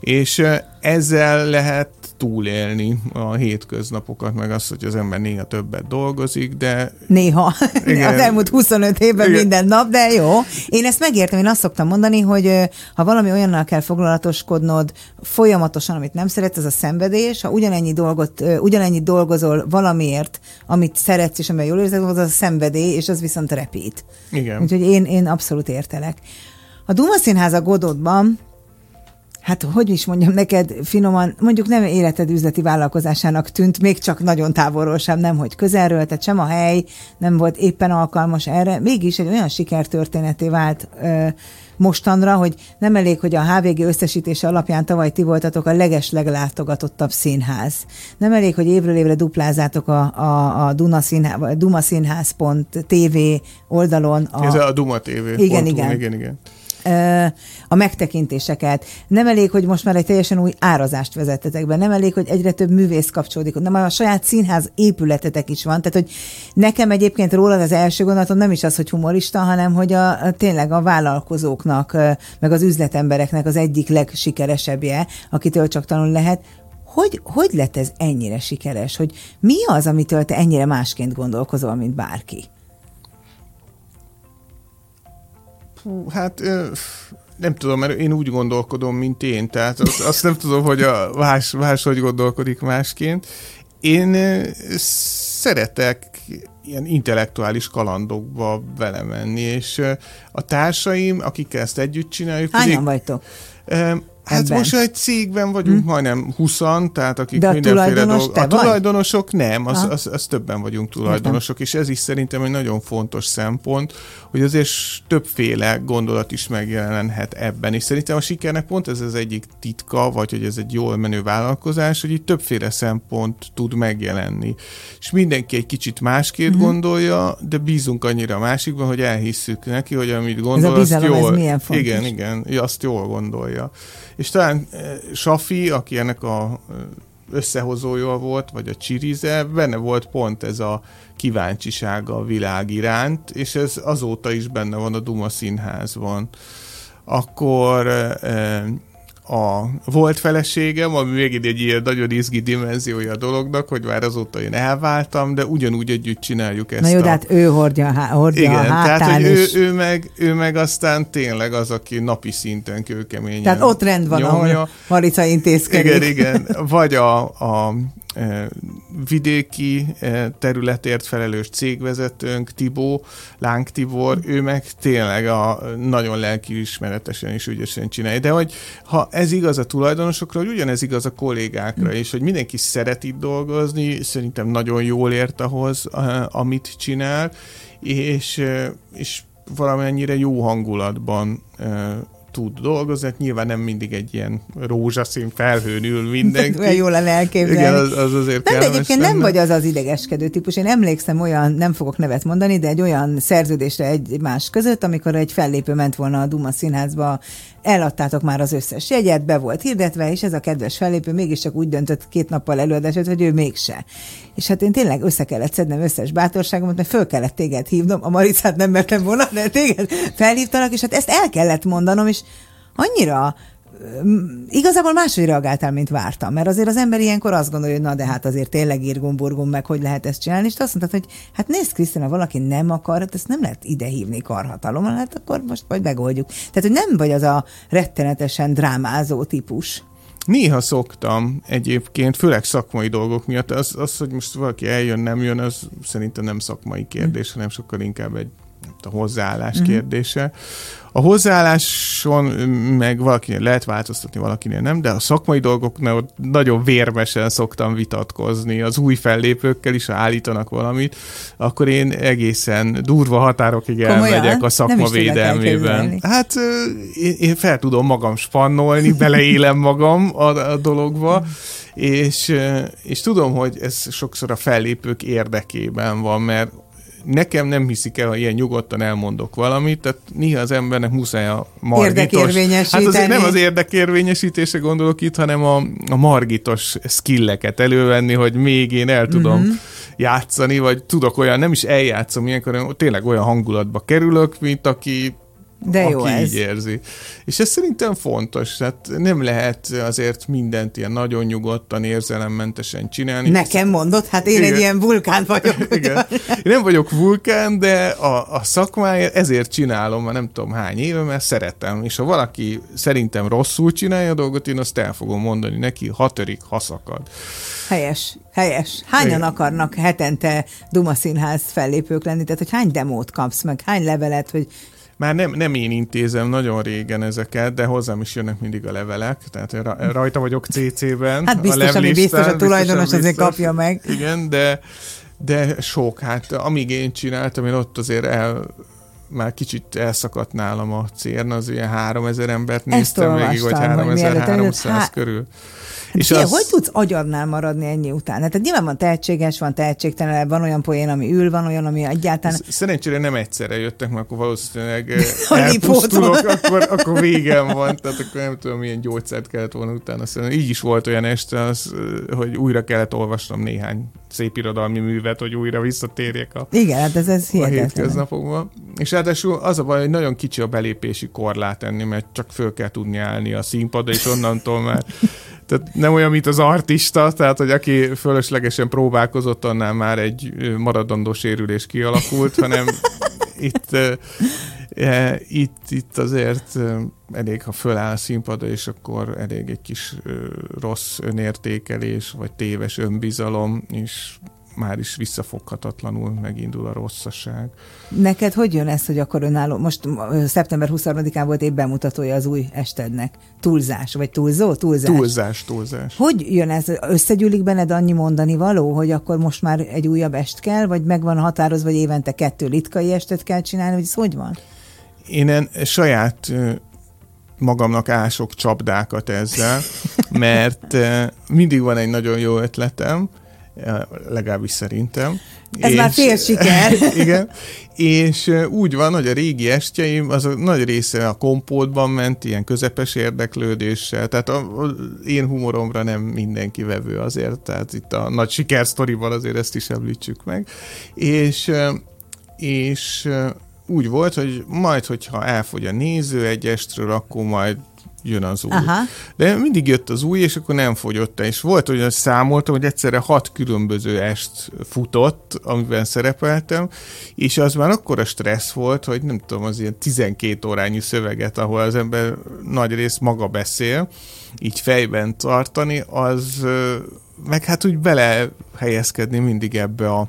És ezzel lehet túlélni a hétköznapokat, meg azt, hogy az ember néha többet dolgozik, de... Néha. Igen. <laughs> Az elmúlt 25 évben Igen. minden nap, de jó. Én ezt megértem, én azt szoktam mondani, hogy ha valami olyannal kell foglalatoskodnod folyamatosan, amit nem szeretsz, ez a szenvedés, ha ugyanennyi dolgot, ugyanennyi dolgozol valamiért, amit szeretsz, és amivel jól érzed, az a szenvedély, és az viszont repít. Igen. Úgyhogy én, én abszolút értelek. A Duma Színház a Godotban hát hogy is mondjam neked finoman, mondjuk nem életed üzleti vállalkozásának tűnt, még csak nagyon távolról sem, nem hogy közelről, tehát sem a hely nem volt éppen alkalmas erre, mégis egy olyan sikertörténeté vált ö, mostanra, hogy nem elég, hogy a HVG összesítése alapján tavaly ti voltatok a leges leglátogatottabb színház. Nem elég, hogy évről évre duplázátok a, a, a Duna színház, Duma TV oldalon. A... Ez a Duma TV. Igen, igen. igen, igen a megtekintéseket. Nem elég, hogy most már egy teljesen új árazást vezettetek be, nem elég, hogy egyre több művész kapcsolódik, nem a saját színház épületetek is van. Tehát, hogy nekem egyébként rólad az első gondolatom nem is az, hogy humorista, hanem hogy a, a tényleg a vállalkozóknak, meg az üzletembereknek az egyik legsikeresebbje, akitől csak tanul lehet. Hogy, hogy lett ez ennyire sikeres? Hogy mi az, amitől te ennyire másként gondolkozol, mint bárki? Hú, hát nem tudom, mert én úgy gondolkodom, mint én, tehát azt, nem tudom, hogy a más, más hogy gondolkodik másként. Én szeretek ilyen intellektuális kalandokba vele menni, és a társaim, akikkel ezt együtt csináljuk... Hányan vagytok? Hát ebben. most egy cégben vagyunk hm. majdnem 20 tehát akik De a mindenféle dolgok. A tulajdonosok nem, az, az, az többen vagyunk tulajdonosok, és ez is szerintem egy nagyon fontos szempont, hogy azért többféle gondolat is megjelenhet ebben, és szerintem a sikernek pont ez az egyik titka, vagy hogy ez egy jól menő vállalkozás, hogy itt többféle szempont tud megjelenni. És mindenki egy kicsit másként uh-huh. gondolja, de bízunk annyira a másikban, hogy elhisszük neki, hogy amit gondol, ez a bizalom, azt jól, ez milyen fontos. Igen, igen, azt jól gondolja és talán eh, Safi, aki ennek a eh, összehozója volt, vagy a Csirize, benne volt pont ez a kíváncsisága a világ iránt, és ez azóta is benne van a Duma színházban. Akkor eh, a volt feleségem, ami még egy ilyen nagyon izgi dimenziója a dolognak, hogy már azóta én elváltam, de ugyanúgy együtt csináljuk ezt. Na jó, a... de hát ő hordja, hordja Igen, a hátán tehát hogy ő, ő, meg, ő meg aztán tényleg az, aki napi szinten kőkeményen Tehát ott rend van, nyomja. ahol Marica intézkedik. Igen, igen. Vagy a, a vidéki területért felelős cégvezetőnk, Tibó, Láng Tibor, ő meg tényleg a nagyon lelkiismeretesen és ügyesen csinálja. De hogy ha ez igaz a tulajdonosokra, hogy ugyanez igaz a kollégákra és hogy mindenki szeret itt dolgozni, szerintem nagyon jól ért ahhoz, amit csinál, és, és valamennyire jó hangulatban tud dolgozni, hát nyilván nem mindig egy ilyen rózsaszín felhőn ül mindenki. <laughs> Olyan jól lenne elképzelni. Igen, az, az azért nem, de egyébként lenne. nem vagy az az idegeskedő típus. Én emlékszem olyan, nem fogok nevet mondani, de egy olyan szerződésre egy más között, amikor egy fellépő ment volna a Duma színházba eladtátok már az összes jegyet, be volt hirdetve, és ez a kedves fellépő mégiscsak úgy döntött két nappal előadását, hogy ő mégse. És hát én tényleg össze kellett szednem összes bátorságomat, mert föl kellett téged hívnom, a Maricát nem mertem volna, de téged felhívtalak, és hát ezt el kellett mondanom, és annyira igazából máshogy reagáltál, mint vártam, mert azért az ember ilyenkor azt gondolja, hogy na de hát azért tényleg írgumburgum meg, hogy lehet ezt csinálni, és azt mondtad, hogy hát nézd Krisztina, valaki nem akar, hát ezt nem lehet idehívni karhatalom, hát akkor most vagy megoldjuk. Tehát, hogy nem vagy az a rettenetesen drámázó típus. Néha szoktam egyébként, főleg szakmai dolgok miatt. Az, az, hogy most valaki eljön, nem jön, az szerintem nem szakmai kérdés, hanem sokkal inkább egy a hozzáállás mm. kérdése. A hozzáálláson meg valakinél lehet változtatni, valakinél nem, de a szakmai dolgoknál nagyon vérmesen szoktam vitatkozni. Az új fellépőkkel is, ha állítanak valamit, akkor én egészen durva határokig Komolyan? elmegyek a szakma védelmében. Hát én, én fel tudom magam spannolni, <laughs> beleélem magam a, a dologba, és, és tudom, hogy ez sokszor a fellépők érdekében van, mert nekem nem hiszik el, ha ilyen nyugodtan elmondok valamit, tehát néha az embernek muszáj a margitos... Hát azért nem az érdekérvényesítése gondolok itt, hanem a, a margitos skilleket elővenni, hogy még én el tudom mm-hmm. játszani, vagy tudok olyan, nem is eljátszom ilyenkor, hanem tényleg olyan hangulatba kerülök, mint aki De jó aki ez. így érzi. És ez szerintem fontos, hát nem lehet azért mindent ilyen nagyon nyugodtan, érzelemmentesen csinálni. Nekem mondod, hát én Igen. egy ilyen vulkán vagyok. <laughs> Igen. Én nem vagyok vulkán, de a, a szakmáért ezért csinálom már nem tudom hány éve, mert szeretem. És ha valaki szerintem rosszul csinálja a dolgot, én azt el fogom mondani neki, ha törik, ha szakad. Helyes, helyes. Hányan Igen. akarnak hetente Duma Színház fellépők lenni? Tehát, hogy hány demót kapsz meg, hány levelet, hogy Már nem, nem én intézem nagyon régen ezeket, de hozzám is jönnek mindig a levelek, tehát rajta vagyok CC-ben. Hát biztos, a ami biztos, a tulajdonos biztosan azért biztos. kapja meg. Igen, de, de sok, hát amíg én csináltam, én ott azért el, már kicsit elszakadt nálam a cérna, az ilyen 3000 embert néztem végig, vagy olvastam, hogy mielőtt előtt 3300 há- körül. És az... hogy tudsz agyadnál maradni ennyi után? Hát nyilván van tehetséges, van tehetségtelen, van olyan poén, ami ül, van olyan, ami egyáltalán... Sz- Szerencsére nem egyszerre jöttek, mert akkor valószínűleg <laughs> eh, elpusztulok, akkor, akkor végem van, tehát akkor nem tudom, milyen gyógyszert kellett volna utána szerintem. Így is volt olyan este, az, eh, hogy újra kellett olvasnom néhány szép irodalmi művet, hogy újra visszatérjek a, Igen, hát ez, ez a hétköznapokban. És ráadásul az a baj, hogy nagyon kicsi a belépési korlát enni, mert csak föl kell tudni állni a színpadra, és onnantól már tehát nem olyan, mint az artista, tehát hogy aki fölöslegesen próbálkozott, annál már egy maradandó sérülés kialakult, hanem <laughs> itt, e, itt, itt azért elég, ha föláll a színpadra, és akkor elég egy kis rossz önértékelés, vagy téves önbizalom, és már is visszafoghatatlanul megindul a rosszaság. Neked hogy jön ez, hogy akkor önálló? Most szeptember 23-án volt épp bemutatója az új estednek. Túlzás, vagy túlzó? Túlzás. Túlzás, túlzás. Hogy jön ez? Összegyűlik benned annyi mondani való, hogy akkor most már egy újabb est kell, vagy megvan határozva, hogy évente kettő litkai estet kell csinálni, vagy ez hogy van? Én en, saját magamnak ások csapdákat ezzel, <laughs> mert mindig van egy nagyon jó ötletem, legalábbis szerintem. Ez már fél siker. <laughs> igen, és úgy van, hogy a régi estjeim, az a nagy része a kompótban ment, ilyen közepes érdeklődéssel, tehát a, a, én humoromra nem mindenki vevő azért, tehát itt a nagy sikersztoriban azért ezt is említsük meg, és, és úgy volt, hogy majd, hogyha elfogy a néző egy estről, akkor majd jön az új. Aha. De mindig jött az új, és akkor nem fogyott el. És volt, hogy számoltam, hogy egyszerre hat különböző est futott, amiben szerepeltem, és az már akkora stressz volt, hogy nem tudom, az ilyen 12 órányi szöveget, ahol az ember nagy rész maga beszél, így fejben tartani, az meg hát úgy belehelyezkedni mindig ebbe a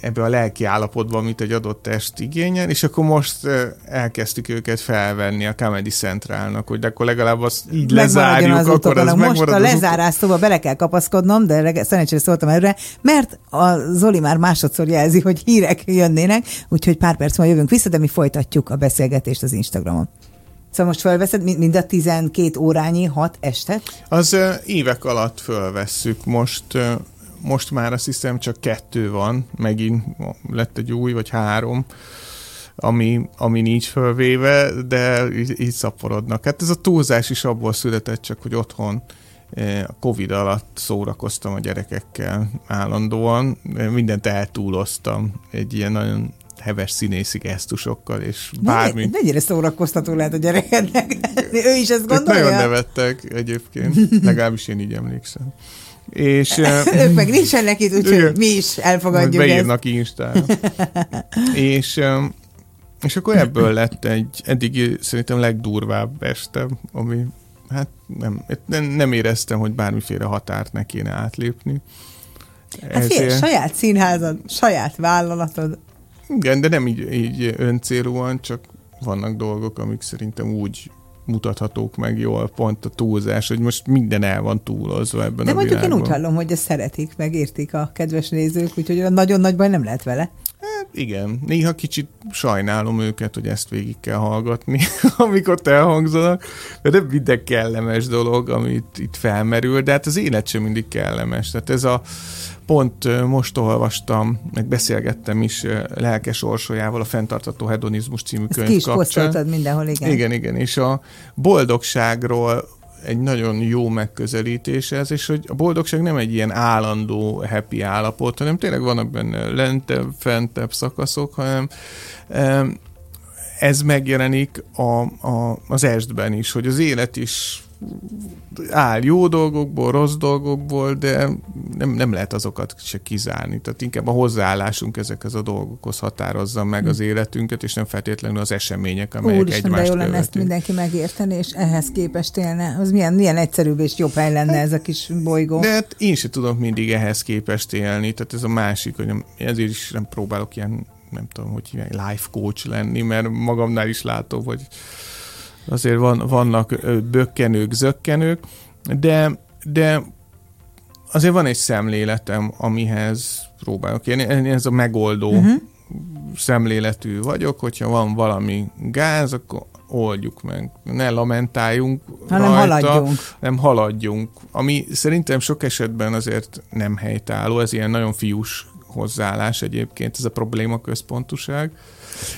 ebbe a lelki állapotban, amit egy adott test igényel, és akkor most eh, elkezdtük őket felvenni a Comedy Centralnak, hogy akkor legalább azt így lezárjuk, az akkor utókon. Most a lezárás szóba bele kell kapaszkodnom, de szerencsére szóltam előre, mert a Zoli már másodszor jelzi, hogy hírek jönnének, úgyhogy pár perc múlva jövünk vissza, de mi folytatjuk a beszélgetést az Instagramon. Szóval most felveszed mind a 12 órányi hat estet? Az évek alatt fölvesszük. Most, most már azt hiszem csak kettő van, megint lett egy új, vagy három, ami, ami nincs fölvéve, de így, így szaporodnak. Hát ez a túlzás is abból született, csak hogy otthon eh, a Covid alatt szórakoztam a gyerekekkel állandóan, mindent eltúloztam egy ilyen nagyon heves színészi gesztusokkal, és bármi. Bármi. Mennyire szórakoztató lehet a gyerekednek. <laughs> ő is ezt Ők gondolja? nagyon nevettek egyébként, legalábbis én így emlékszem. És <laughs> ők meg nincsenek itt, úgyhogy mi is elfogadjuk ezt. beírnak Instára. <laughs> és, és akkor ebből lett egy eddig szerintem legdurvább este, ami hát nem, nem, éreztem, hogy bármiféle határt ne kéne átlépni. Hát fél, saját színházad, saját vállalatod. igen, de nem így, így öncélúan, csak vannak dolgok, amik szerintem úgy mutathatók meg jól, pont a túlzás, hogy most minden el van túlozva ebben De a mondjuk én világban. úgy hallom, hogy ezt szeretik, meg értik a kedves nézők, úgyhogy nagyon nagy baj nem lehet vele. Hát igen, néha kicsit sajnálom őket, hogy ezt végig kell hallgatni, <laughs> amik ott elhangzanak, de nem minden kellemes dolog, amit itt felmerül, de hát az élet sem mindig kellemes. Tehát ez a pont most olvastam, meg beszélgettem is lelkes orsolyával a Fentartató Hedonizmus című Ezt könyv ki is kapcsán. mindenhol, igen. Igen, igen, és a boldogságról egy nagyon jó megközelítés ez, és hogy a boldogság nem egy ilyen állandó happy állapot, hanem tényleg vannak benne lentebb, fentebb szakaszok, hanem em, ez megjelenik a, a, az estben is, hogy az élet is áll jó dolgokból, rossz dolgokból, de nem, nem lehet azokat se kizárni. Tehát inkább a hozzáállásunk ezekhez a dolgokhoz határozza meg az hm. életünket, és nem feltétlenül az események, amelyek Úristen, egymást de jó lenne ezt mindenki megérteni, és ehhez képest élne. Az milyen, milyen egyszerűbb és jobb hely lenne ez a kis bolygó. De hát én sem tudok mindig ehhez képest élni, tehát ez a másik, hogy ezért is nem próbálok ilyen nem tudom, hogy life coach lenni, mert magamnál is látom, hogy azért van, vannak bökkenők, zökkenők, de, de azért van egy szemléletem, amihez próbálok én. Én ez a megoldó uh-huh. szemléletű vagyok, hogyha van valami gáz, akkor oldjuk meg. Ne lamentáljunk hanem rajta, haladjunk. nem haladjunk. Ami szerintem sok esetben azért nem helytálló, ez ilyen nagyon fiús hozzáállás egyébként, ez a probléma központuság.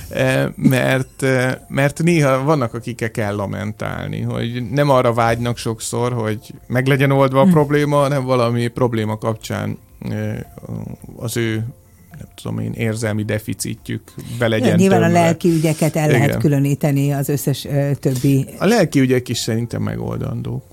E, mert, e, mert néha vannak, akikkel kell lamentálni, hogy nem arra vágynak sokszor, hogy meg legyen oldva a hm. probléma, hanem valami probléma kapcsán e, az ő nem tudom én, érzelmi deficitjük be legyen Nyilván tömve. a lelki ügyeket el Igen. lehet különíteni az összes ö, többi. A lelki ügyek is szerintem megoldandók.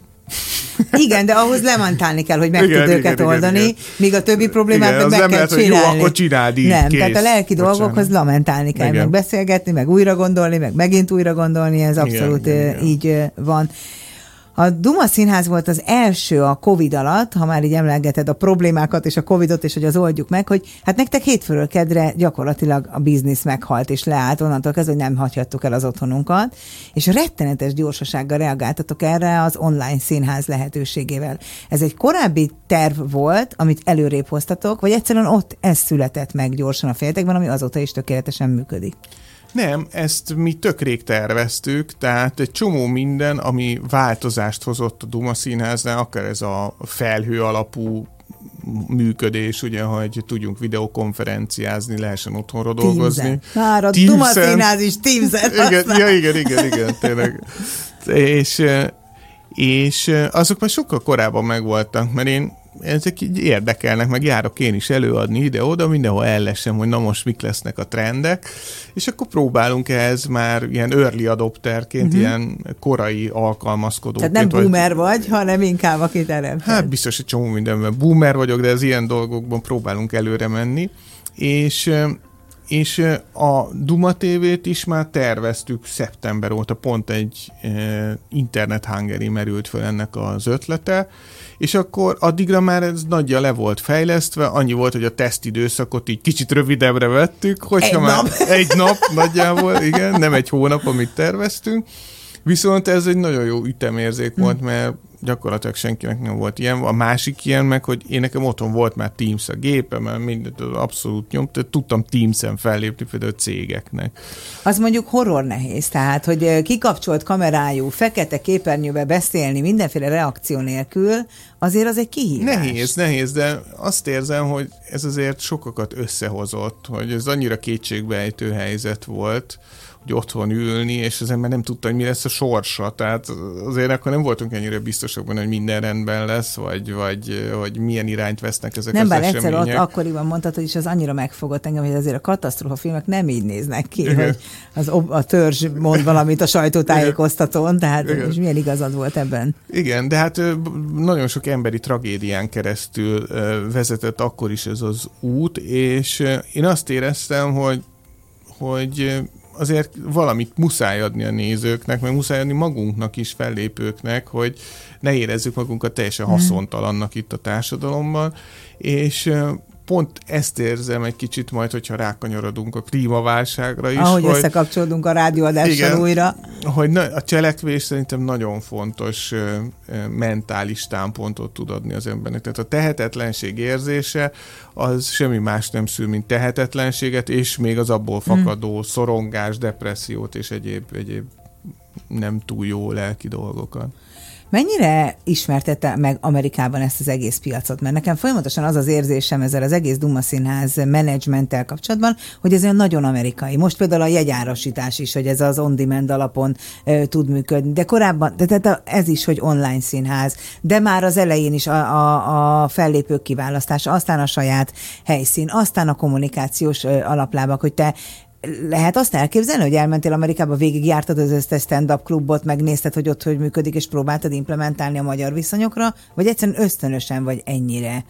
Igen, de ahhoz lemantálni kell, hogy meg igen, tud igen, őket igen, oldani, igen. míg a többi problémát igen, meg, meg kell lehet, csinálni. Jó, akkor csináld így, Nem, kész. tehát a lelki Bocsánat. dolgokhoz lamentálni kell, igen. meg beszélgetni, meg újra gondolni, meg megint újra gondolni, ez abszolút igen, igen, így van. A Duma Színház volt az első a Covid alatt, ha már így emlegeted a problémákat és a Covidot, és hogy az oldjuk meg, hogy hát nektek hétfőről kedre gyakorlatilag a biznisz meghalt és leállt onnantól kezdve, hogy nem hagyhattuk el az otthonunkat, és rettenetes gyorsasággal reagáltatok erre az online színház lehetőségével. Ez egy korábbi terv volt, amit előrébb hoztatok, vagy egyszerűen ott ez született meg gyorsan a féltekben, ami azóta is tökéletesen működik? Nem, ezt mi tök rég terveztük, tehát egy csomó minden, ami változást hozott a Duma színháznál, akár ez a felhő alapú működés, ugye, hogy tudjunk videokonferenciázni, lehessen otthonra dolgozni. Már a Duma színház is teams igen, ja, igen, igen, igen, tényleg. És, és azok már sokkal korábban megvoltak, mert én ezek így érdekelnek, meg járok én is előadni ide-oda, mindenhol ellesem, hogy na most mik lesznek a trendek, és akkor próbálunk ehhez már ilyen early adopterként, uh-huh. ilyen korai alkalmazkodó. Tehát nem boomer vagy, vagy hanem inkább aki teremted. Hát biztos, hogy csomó mindenben boomer vagyok, de az ilyen dolgokban próbálunk előre menni, és és a Duma TV-t is már terveztük szeptember óta, pont egy internet hangeri merült föl ennek az ötlete, és akkor addigra már ez nagyja le volt fejlesztve, annyi volt, hogy a tesztidőszakot így kicsit rövidebbre vettük, hogyha egy már nap. <laughs> egy nap nagyjából, igen, nem egy hónap, amit terveztünk, Viszont ez egy nagyon jó ütemérzék hm. volt, mert gyakorlatilag senkinek nem volt ilyen. A másik ilyen meg, hogy én nekem otthon volt már Teams a gépem, mindent abszolút nyom, tehát tudtam Teams-en fellépni például a cégeknek. Az mondjuk horror nehéz, tehát, hogy kikapcsolt kamerájú, fekete képernyőbe beszélni mindenféle reakció nélkül, azért az egy kihívás. Nehéz, nehéz, de azt érzem, hogy ez azért sokakat összehozott, hogy ez annyira kétségbejtő helyzet volt, hogy otthon ülni, és az ember nem tudta, hogy mi lesz a sorsa. Tehát azért akkor nem voltunk ennyire biztosak benne, hogy minden rendben lesz, vagy, vagy hogy milyen irányt vesznek ezek nem, az bár események. egyszer ott akkoriban mondtad, hogy is az annyira megfogott engem, hogy azért a katasztrófa filmek nem így néznek ki, Igen. hogy az, a törzs mond valamit a sajtótájékoztatón, tehát Igen. és milyen igazad volt ebben. Igen, de hát nagyon sok emberi tragédián keresztül vezetett akkor is ez az út, és én azt éreztem, hogy hogy azért valamit muszáj adni a nézőknek, meg muszáj adni magunknak is, fellépőknek, hogy ne érezzük magunkat teljesen mhm. haszontalannak itt a társadalomban, és pont ezt érzem egy kicsit majd, hogyha rákanyarodunk a klímaválságra is. Ahogy hogy, összekapcsolódunk a rádióadással igen, újra. Hogy na, a cselekvés szerintem nagyon fontos ö, ö, mentális támpontot tud adni az embernek. Tehát a tehetetlenség érzése az semmi más nem szül, mint tehetetlenséget, és még az abból hmm. fakadó mm. szorongás, depressziót és egyéb, egyéb nem túl jó lelki dolgokat. Mennyire ismertette meg Amerikában ezt az egész piacot? Mert nekem folyamatosan az az érzésem ezzel az egész Duma Színház menedzsmenttel kapcsolatban, hogy ez olyan nagyon amerikai. Most például a jegyárasítás is, hogy ez az on-demand alapon e, tud működni. De korábban, de tehát ez is, hogy online színház, de már az elején is a, a, a fellépők kiválasztása, aztán a saját helyszín, aztán a kommunikációs alaplábak, hogy te lehet azt elképzelni, hogy elmentél Amerikába, végigjártad az összes stand-up klubot, megnézted, hogy ott hogy működik, és próbáltad implementálni a magyar viszonyokra, vagy egyszerűen ösztönösen vagy ennyire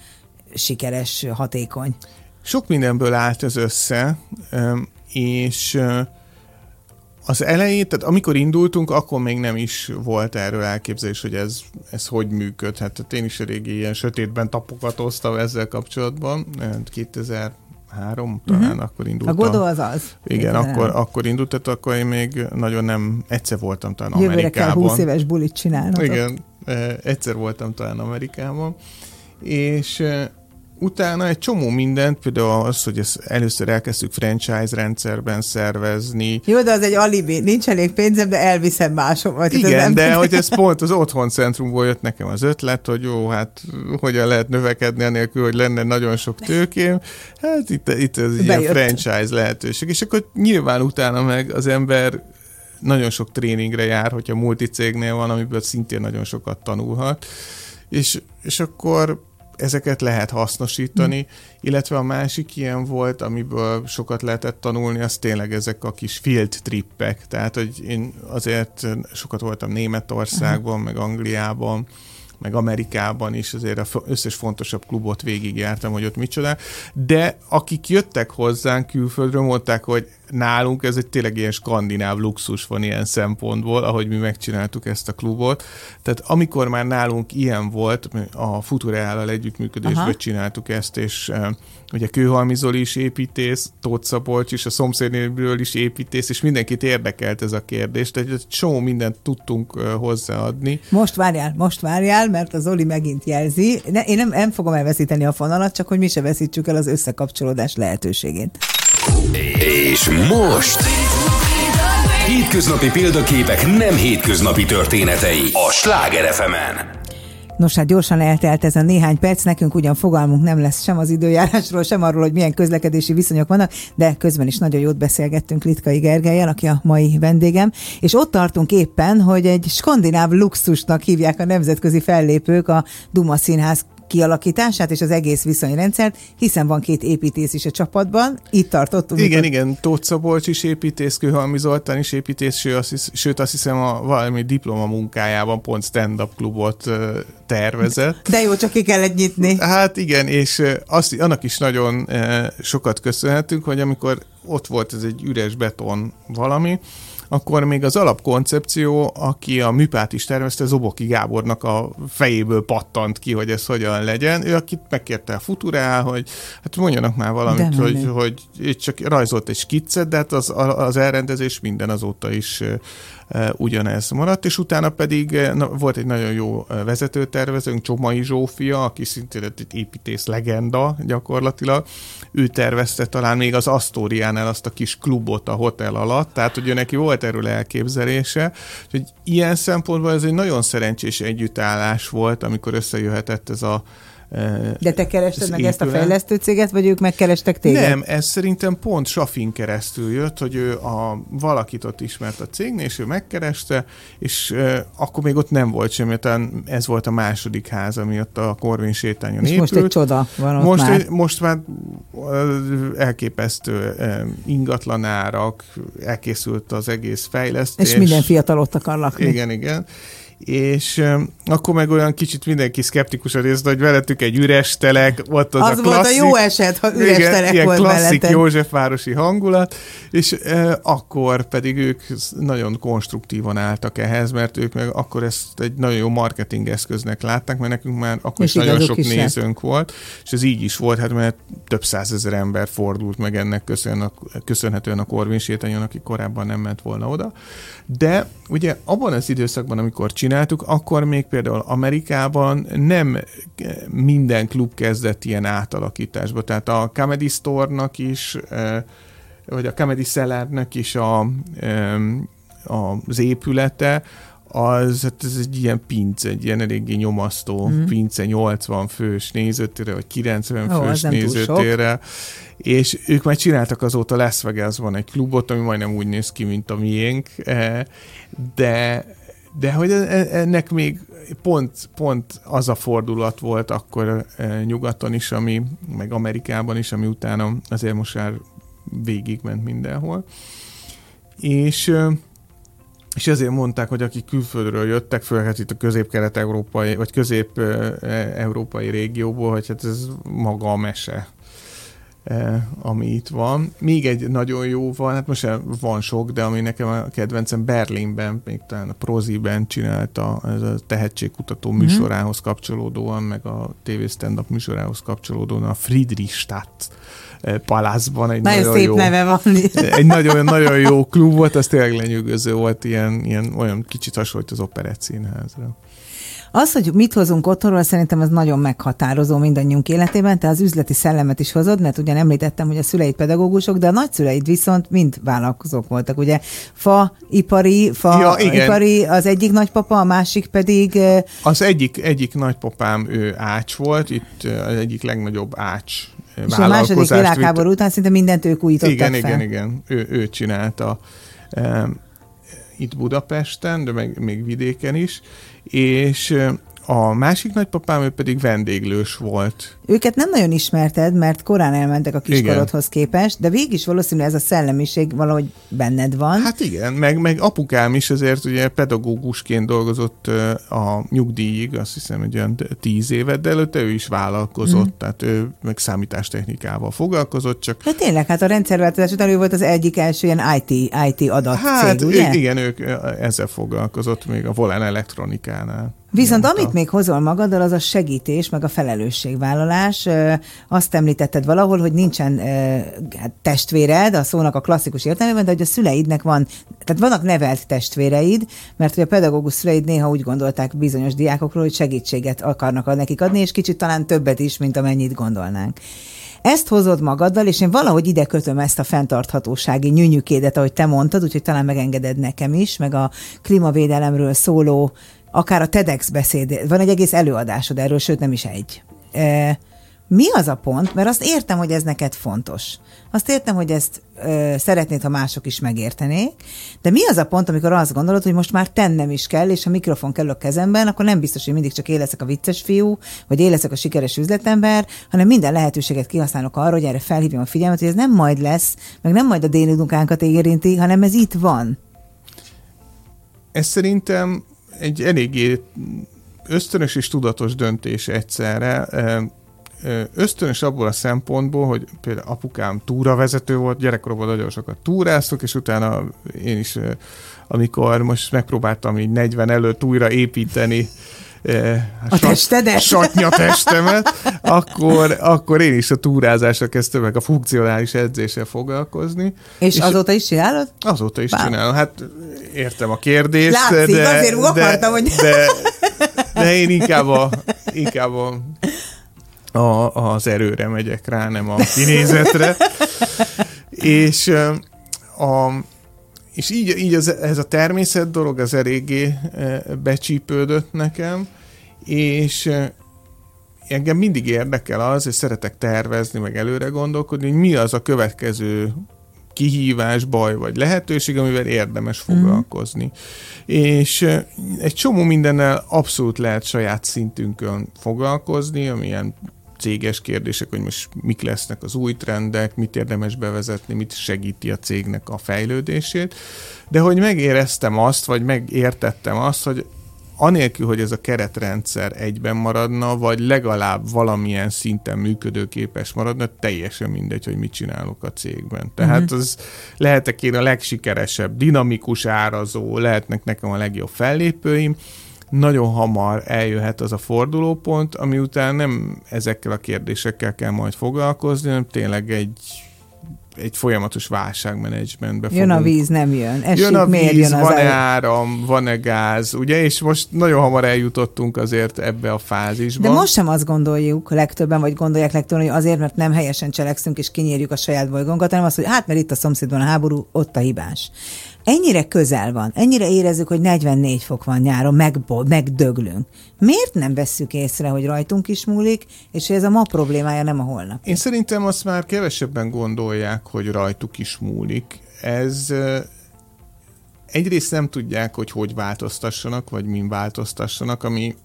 sikeres, hatékony? Sok mindenből állt ez össze, és az elején, tehát amikor indultunk, akkor még nem is volt erről elképzelés, hogy ez, ez hogy működhet. Tehát én is régi ilyen sötétben tapogatóztam ezzel kapcsolatban. 2003 talán uh-huh. akkor indult. A Godó az az. Igen, akkor, akkor indult, tehát akkor én még nagyon nem, egyszer voltam talán Jövőre Amerikában. kell 20 éves bulit csinálnotok. Igen, egyszer voltam talán Amerikában, és utána egy csomó mindent, például az, hogy ezt először elkezdtük franchise rendszerben szervezni. Jó, de az egy alibi, nincs elég pénzem, de elviszem máshova. Igen, de hogy ez <laughs> pont az otthon centrumból jött nekem az ötlet, hogy jó, hát hogyan lehet növekedni anélkül, hogy lenne nagyon sok tőkém. Hát itt, itt ez ilyen franchise lehetőség. És akkor nyilván utána meg az ember nagyon sok tréningre jár, hogyha multicégnél van, amiből szintén nagyon sokat tanulhat. És, és akkor ezeket lehet hasznosítani, mm. illetve a másik ilyen volt, amiből sokat lehetett tanulni, az tényleg ezek a kis field trippek, tehát hogy én azért sokat voltam Németországban, mm. meg Angliában, meg Amerikában is azért az összes fontosabb klubot végigjártam, hogy ott micsoda, de akik jöttek hozzánk külföldről, mondták, hogy nálunk ez egy tényleg ilyen skandináv luxus van ilyen szempontból, ahogy mi megcsináltuk ezt a klubot. Tehát amikor már nálunk ilyen volt, a Futureállal együttműködésben Aha. csináltuk ezt, és ugye Kőhalmi Zoli is építész, Tóth Szabolcs is, a szomszédnéről is építész, és mindenkit érdekelt ez a kérdés, tehát egy csomó mindent tudtunk hozzáadni. Most várjál, most várjál, mert az Zoli megint jelzi. Ne, én nem, nem fogom elveszíteni a fonalat, csak hogy mi se veszítsük el az összekapcsolódás lehetőségét. És most... Hétköznapi példaképek nem hétköznapi történetei a Sláger fm. Nos, hát gyorsan eltelt ez a néhány perc, nekünk ugyan fogalmunk nem lesz sem az időjárásról, sem arról, hogy milyen közlekedési viszonyok vannak, de közben is nagyon jót beszélgettünk Litkai Gergelyen, aki a mai vendégem, és ott tartunk éppen, hogy egy skandináv luxusnak hívják a nemzetközi fellépők a Duma Színház kialakítását és az egész viszonyrendszert, hiszen van két építész is a csapatban, itt tartottunk. Igen, mikor... igen, Tóth Szabolcs is építész, Kőhalmi Zoltán is építész, sőt azt, hisz, sőt azt hiszem a valami diploma munkájában pont stand-up klubot tervezett. De jó, csak ki kellett nyitni. Hát igen, és azt, annak is nagyon sokat köszönhetünk, hogy amikor ott volt ez egy üres beton valami, akkor még az alapkoncepció, aki a műpát is tervezte, Zoboki Gábornak a fejéből pattant ki, hogy ez hogyan legyen. Ő, akit megkérte a Futurál, hogy hát mondjanak már valamit, hogy, hogy, hogy csak rajzolt egy skiccet, de hát az, az elrendezés minden azóta is ugyanez maradt, és utána pedig na, volt egy nagyon jó vezetőtervezőnk, Csomai Zsófia, aki szintén egy építész legenda gyakorlatilag. Ő tervezte talán még az Astoriánál azt a kis klubot a hotel alatt, tehát hogy neki volt erről elképzelése, hogy ilyen szempontból ez egy nagyon szerencsés együttállás volt, amikor összejöhetett ez a de te kerested meg ezt a fejlesztő céget, vagy ők megkerestek téged? Nem, ez szerintem pont Safin keresztül jött, hogy ő a, valakit ott ismert a cégnél, és ő megkereste, és uh, akkor még ott nem volt semmi, talán ez volt a második ház, ami ott a Korvin sétányon és épült. most egy csoda van ott most, már. Egy, most már elképesztő ingatlanárak, elkészült az egész fejlesztés. És minden fiatal ott akar lakni. Igen, igen és um, akkor meg olyan kicsit mindenki szkeptikus a részt, hogy velettük egy üres telek, ott az, az a klasszik, volt a jó eset, ha üres igen, telek ilyen volt klasszik melletted. Józsefvárosi hangulat, és uh, akkor pedig ők nagyon konstruktívan álltak ehhez, mert ők meg akkor ezt egy nagyon jó marketing eszköznek látták, mert nekünk már akkor és is nagyon sok is nézőnk lett. volt, és ez így is volt, hát mert több százezer ember fordult meg ennek köszönhetően a Korvin sétányon, aki korábban nem ment volna oda. De ugye abban az időszakban, amikor csináltuk, akkor még például Amerikában nem minden klub kezdett ilyen átalakításba. Tehát a Comedy Store-nak is, vagy a Comedy Cellar-nek is a, az épülete, az, hát ez egy ilyen pince, egy ilyen eléggé nyomasztó mm. pince, 80 fős nézőtére, vagy 90 Ó, fős nézőtére, és ők már csináltak azóta Las Vegasban egy klubot, ami majdnem úgy néz ki, mint a miénk, de de hogy e, e, ennek még pont, pont az a fordulat volt akkor e, nyugaton is, ami, meg Amerikában is, ami utána azért most már végigment mindenhol. És és ezért mondták, hogy akik külföldről jöttek, főleg hát itt a közép-kelet-európai, vagy közép-európai régióból, hogy hát ez maga a mese, ami itt van. Még egy nagyon jó van, hát most van sok, de ami nekem a kedvencem Berlinben, még talán a Proziben csinálta ez a tehetségkutató mm-hmm. műsorához kapcsolódóan, meg a TV stand-up műsorához kapcsolódóan a Friedrichstadt palászban. Egy nagyon, nagyon szép jó, neve van. Egy nagyon, nagyon jó klub volt, az tényleg lenyűgöző volt, ilyen, ilyen olyan kicsit hasonlít az operett színházra. Az, hogy mit hozunk otthonról, szerintem az nagyon meghatározó mindannyiunk életében. Te az üzleti szellemet is hozod, mert ugyan említettem, hogy a szüleid pedagógusok, de a nagyszüleid viszont mind vállalkozók voltak. Ugye fa ipari, fa ja, igen. ipari az egyik nagypapa, a másik pedig... Az egyik, egyik nagypapám ő ács volt, itt az egyik legnagyobb ács és a második világháború után szinte mindent ők újítottak igen, fel. Igen, igen, ő, ő csinálta itt Budapesten, de meg, még vidéken is, és a másik nagypapám, ő pedig vendéglős volt. Őket nem nagyon ismerted, mert korán elmentek a kiskorodhoz képest, de végig is valószínűleg ez a szellemiség valahogy benned van. Hát igen, meg, meg apukám is azért ugye pedagógusként dolgozott a nyugdíjig, azt hiszem, hogy olyan tíz évet, de előtte ő is vállalkozott, mm. tehát ő meg számítástechnikával foglalkozott, csak... De tényleg, hát a rendszerváltozás után ő volt az egyik első ilyen IT, IT adat hát, cég, ugye? igen, ők ezzel foglalkozott még a Volán elektronikánál. Viszont amit még hozol magaddal, az a segítés, meg a felelősségvállalás. Azt említetted valahol, hogy nincsen hát testvéred, a szónak a klasszikus értelmében, de hogy a szüleidnek van, tehát vannak nevelt testvéreid, mert hogy a pedagógus szüleid néha úgy gondolták bizonyos diákokról, hogy segítséget akarnak nekik adni, és kicsit talán többet is, mint amennyit gondolnánk. Ezt hozod magaddal, és én valahogy ide kötöm ezt a fenntarthatósági nyűnyükédet, ahogy te mondtad, úgyhogy talán megengeded nekem is, meg a klímavédelemről szóló akár a TEDx beszéd, van egy egész előadásod erről, sőt nem is egy. E, mi az a pont? Mert azt értem, hogy ez neked fontos. Azt értem, hogy ezt ö, szeretnéd, ha mások is megértenék, de mi az a pont, amikor azt gondolod, hogy most már tennem is kell, és a mikrofon kell a kezemben, akkor nem biztos, hogy mindig csak én leszek a vicces fiú, vagy én leszek a sikeres üzletember, hanem minden lehetőséget kihasználok arra, hogy erre felhívjam a figyelmet, hogy ez nem majd lesz, meg nem majd a dénudunkákat érinti, hanem ez itt van. Ez szerintem egy eléggé ösztönös és tudatos döntés egyszerre. Ösztönös abból a szempontból, hogy például apukám túravezető volt, gyerekkoromban nagyon sokat túráztuk, és utána én is, amikor most megpróbáltam így 40 előtt újra építeni a testedet? Satnya testemet, akkor, akkor én is a túrázásra kezdtem meg a funkcionális edzéssel foglalkozni. És, és azóta is csinálod? Azóta is Bár. csinálom. Hát értem a kérdést. Látszik, de, azért de, akartam, hogy... De, de én inkább, a, inkább a, a, az erőre megyek rá, nem a kinézetre. és a, és így, így az, ez a természet dolog az eléggé becsípődött nekem, és engem mindig érdekel az, hogy szeretek tervezni, meg előre gondolkodni, hogy mi az a következő kihívás, baj vagy lehetőség, amivel érdemes mhm. foglalkozni. Mm. És egy csomó mindennel abszolút lehet saját szintünkön foglalkozni, amilyen céges kérdések, hogy most mik lesznek az új trendek, mit érdemes bevezetni, mit segíti a cégnek a fejlődését, de hogy megéreztem azt, vagy megértettem azt, hogy anélkül, hogy ez a keretrendszer egyben maradna, vagy legalább valamilyen szinten működőképes maradna, teljesen mindegy, hogy mit csinálok a cégben. Tehát uh-huh. az lehetek én a legsikeresebb, dinamikus árazó, lehetnek nekem a legjobb fellépőim, nagyon hamar eljöhet az a fordulópont, ami után nem ezekkel a kérdésekkel kell majd foglalkozni, hanem tényleg egy egy folyamatos válságmenedzsmentbe Jön a víz, nem jön. Esik, jön a víz, jön van-e el... áram, van-e gáz, ugye? És most nagyon hamar eljutottunk azért ebbe a fázisba. De most sem azt gondoljuk legtöbben, vagy gondolják legtöbben, hogy azért, mert nem helyesen cselekszünk, és kinyírjuk a saját bolygónkat, hanem azt, hogy hát, mert itt a szomszédban a háború, ott a hibás ennyire közel van, ennyire érezzük, hogy 44 fok van nyáron, meg, megdöglünk. Miért nem vesszük észre, hogy rajtunk is múlik, és ez a ma problémája, nem a holnap? Én szerintem azt már kevesebben gondolják, hogy rajtuk is múlik. Ez egyrészt nem tudják, hogy hogy változtassanak, vagy min változtassanak, ami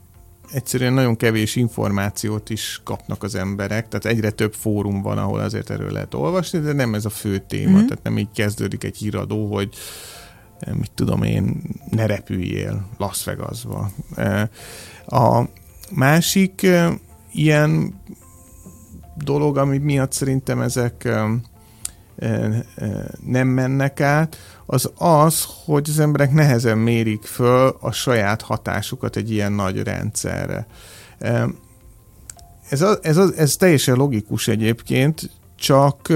egyszerűen nagyon kevés információt is kapnak az emberek, tehát egyre több fórum van, ahol azért erről lehet olvasni, de nem ez a fő téma, mm-hmm. tehát nem így kezdődik egy híradó, hogy mit tudom én, ne repüljél Las Vegasba. A másik ilyen dolog, ami miatt szerintem ezek nem mennek át, az az, hogy az emberek nehezen mérik föl a saját hatásukat egy ilyen nagy rendszerre. Ez, a, ez, a, ez teljesen logikus egyébként, csak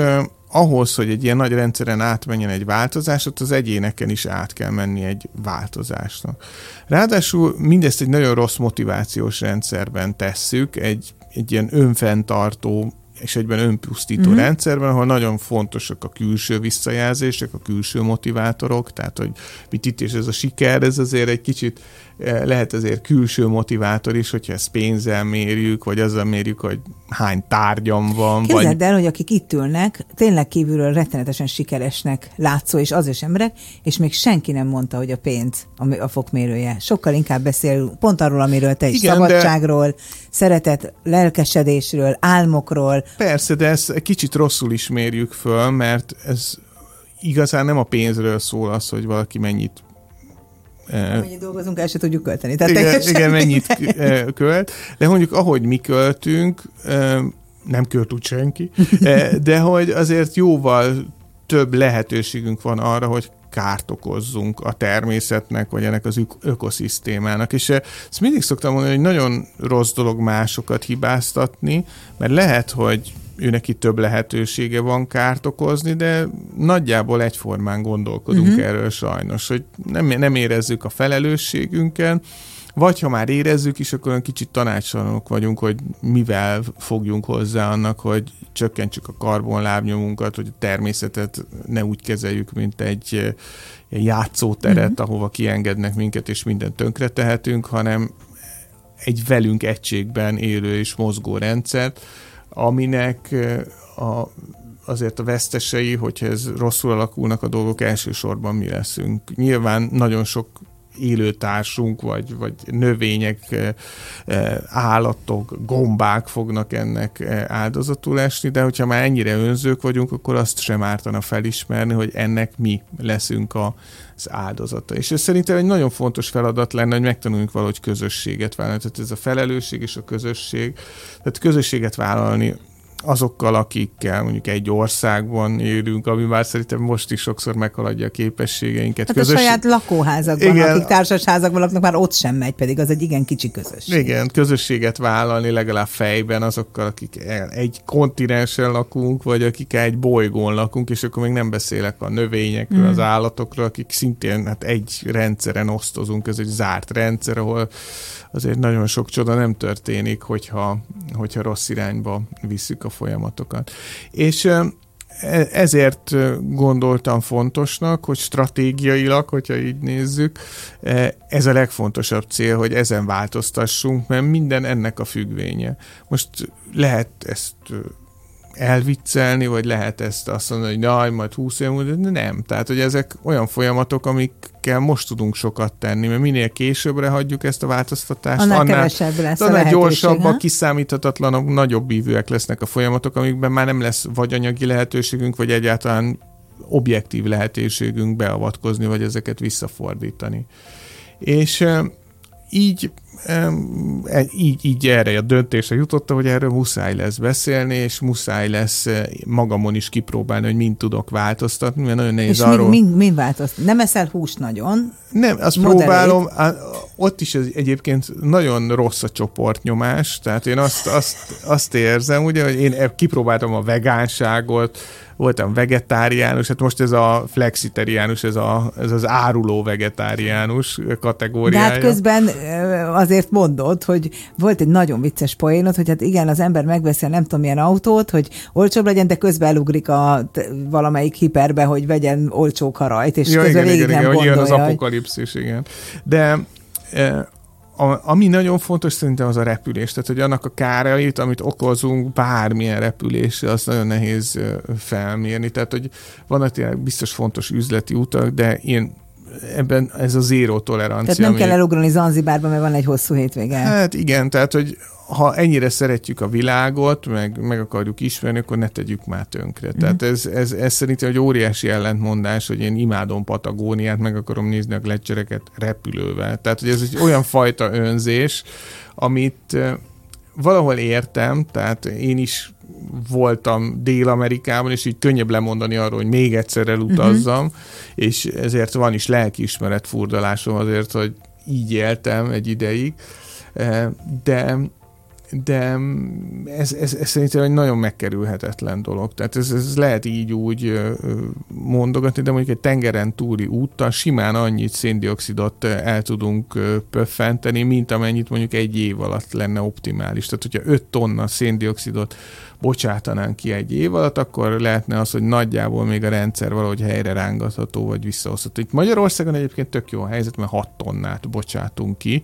ahhoz, hogy egy ilyen nagy rendszeren átmenjen egy változás, ott az egyéneken is át kell menni egy változásnak. Ráadásul mindezt egy nagyon rossz motivációs rendszerben tesszük, egy, egy ilyen önfenntartó és egyben önpusztító mm-hmm. rendszerben, ahol nagyon fontosak a külső visszajelzések, a külső motivátorok, tehát hogy mit itt és ez a siker, ez azért egy kicsit lehet azért külső motivátor is, hogyha ezt pénzzel mérjük, vagy azzal mérjük, hogy hány tárgyam van. Képzeld vagy... el, hogy akik itt ülnek, tényleg kívülről rettenetesen sikeresnek látszó és az is emberek, és még senki nem mondta, hogy a pénz a fokmérője. Sokkal inkább beszél pont arról, amiről te is, Igen, szabadságról, de... szeretet, lelkesedésről, álmokról. Persze, de ezt kicsit rosszul is mérjük föl, mert ez igazán nem a pénzről szól az, hogy valaki mennyit Mennyit dolgozunk, el se tudjuk költeni. Tehát igen, igen, mennyit költ. De mondjuk, ahogy mi költünk, nem költ úgy senki, de hogy azért jóval több lehetőségünk van arra, hogy kárt okozzunk a természetnek, vagy ennek az ökoszisztémának. És ezt mindig szoktam mondani, hogy nagyon rossz dolog másokat hibáztatni, mert lehet, hogy őnek itt több lehetősége van kárt okozni, de nagyjából egyformán gondolkodunk uh-huh. erről sajnos, hogy nem, nem érezzük a felelősségünken, vagy ha már érezzük is, akkor kicsit tanácsalanok vagyunk, hogy mivel fogjunk hozzá annak, hogy csökkentsük a karbonlábnyomunkat, hogy a természetet ne úgy kezeljük, mint egy játszóteret, uh-huh. ahova kiengednek minket, és mindent tönkre tehetünk, hanem egy velünk egységben élő és mozgó rendszert, aminek a, azért a vesztesei, hogyha ez rosszul alakulnak a dolgok, elsősorban mi leszünk. Nyilván nagyon sok élőtársunk, vagy, vagy növények, állatok, gombák fognak ennek áldozatul esni, de hogyha már ennyire önzők vagyunk, akkor azt sem ártana felismerni, hogy ennek mi leszünk a, az áldozata. És ez szerintem egy nagyon fontos feladat lenne, hogy megtanuljunk valahogy közösséget vállalni. Tehát ez a felelősség és a közösség. Tehát közösséget vállalni azokkal, akikkel mondjuk egy országban élünk, ami már szerintem most is sokszor meghaladja a képességeinket. Hát Közös... a saját lakóházakban, igen. akik társasházakban laknak, már ott sem megy, pedig az egy igen kicsi közösség. Igen, közösséget vállalni legalább fejben azokkal, akik egy kontinensen lakunk, vagy akik egy bolygón lakunk, és akkor még nem beszélek a növényekről, mm. az állatokról, akik szintén hát egy rendszeren osztozunk, ez egy zárt rendszer, ahol azért nagyon sok csoda nem történik, hogyha, hogyha rossz irányba visszük a folyamatokat. És e, ezért gondoltam fontosnak, hogy stratégiailag, hogyha így nézzük, e, ez a legfontosabb cél, hogy ezen változtassunk, mert minden ennek a függvénye. Most lehet ezt elviccelni, vagy lehet ezt azt mondani, hogy naj, majd 20 év múlva, de nem. Tehát, hogy ezek olyan folyamatok, amikkel most tudunk sokat tenni, mert minél későbbre hagyjuk ezt a változtatást, annál, annál kevesebb lesz annál gyorsabbak, kiszámíthatatlanok, nagyobb ívűek lesznek a folyamatok, amikben már nem lesz vagy anyagi lehetőségünk, vagy egyáltalán objektív lehetőségünk beavatkozni, vagy ezeket visszafordítani. És így így, így erre a döntésre jutottam, hogy erről muszáj lesz beszélni, és muszáj lesz e, magamon is kipróbálni, hogy mind tudok változtatni, mert nagyon nehéz és arról... Mind, mind, mind változtatni? Nem eszel húst nagyon? Nem, azt moderét. próbálom, ott is ez egyébként nagyon rossz a csoportnyomás, tehát én azt, azt, azt érzem, ugye, hogy én kipróbáltam a vegánságot, voltam vegetáriánus, hát most ez a flexitariánus, ez, a, ez az áruló vegetáriánus kategóriája. De hát közben azért mondod, hogy volt egy nagyon vicces poénod, hogy hát igen, az ember megveszi a nem tudom milyen autót, hogy olcsóbb legyen, de közben elugrik a valamelyik hiperbe, hogy vegyen olcsó karajt, és ja, közben igen, végig igen, nem igen, gondolja. Igen, az apokalipszis, igen. De a, ami nagyon fontos szerintem az a repülés, tehát hogy annak a kárait, amit okozunk bármilyen repülésre, az nagyon nehéz felmérni. Tehát, hogy vannak tényleg biztos fontos üzleti utak, de én ebben ez a zéró tolerancia. Tehát nem ami... kell elugrani Zanzibárba, mert van egy hosszú hétvége. Hát igen, tehát hogy ha ennyire szeretjük a világot, meg, meg akarjuk ismerni, akkor ne tegyük már tönkre. Mm. Tehát ez, ez, ez szerintem egy óriási ellentmondás, hogy én imádom Patagóniát, meg akarom nézni a gletszereket repülővel. Tehát, hogy ez egy olyan fajta önzés, amit valahol értem, tehát én is voltam Dél-Amerikában, és így könnyebb lemondani arról, hogy még egyszer elutazzam, uh-huh. és ezért van is lelkiismeret furdalásom azért, hogy így éltem egy ideig, de de ez, ez, ez szerintem egy nagyon megkerülhetetlen dolog. Tehát ez, ez lehet így úgy mondogatni, de mondjuk egy tengeren túli úttal simán annyit széndiokszidot el tudunk pöffenteni, mint amennyit mondjuk egy év alatt lenne optimális. Tehát, hogyha 5 tonna széndiokszidot bocsátanánk ki egy év alatt, akkor lehetne az, hogy nagyjából még a rendszer valahogy helyre rángatható, vagy visszahozható. Itt Magyarországon egyébként tök jó a helyzet, mert 6 tonnát bocsátunk ki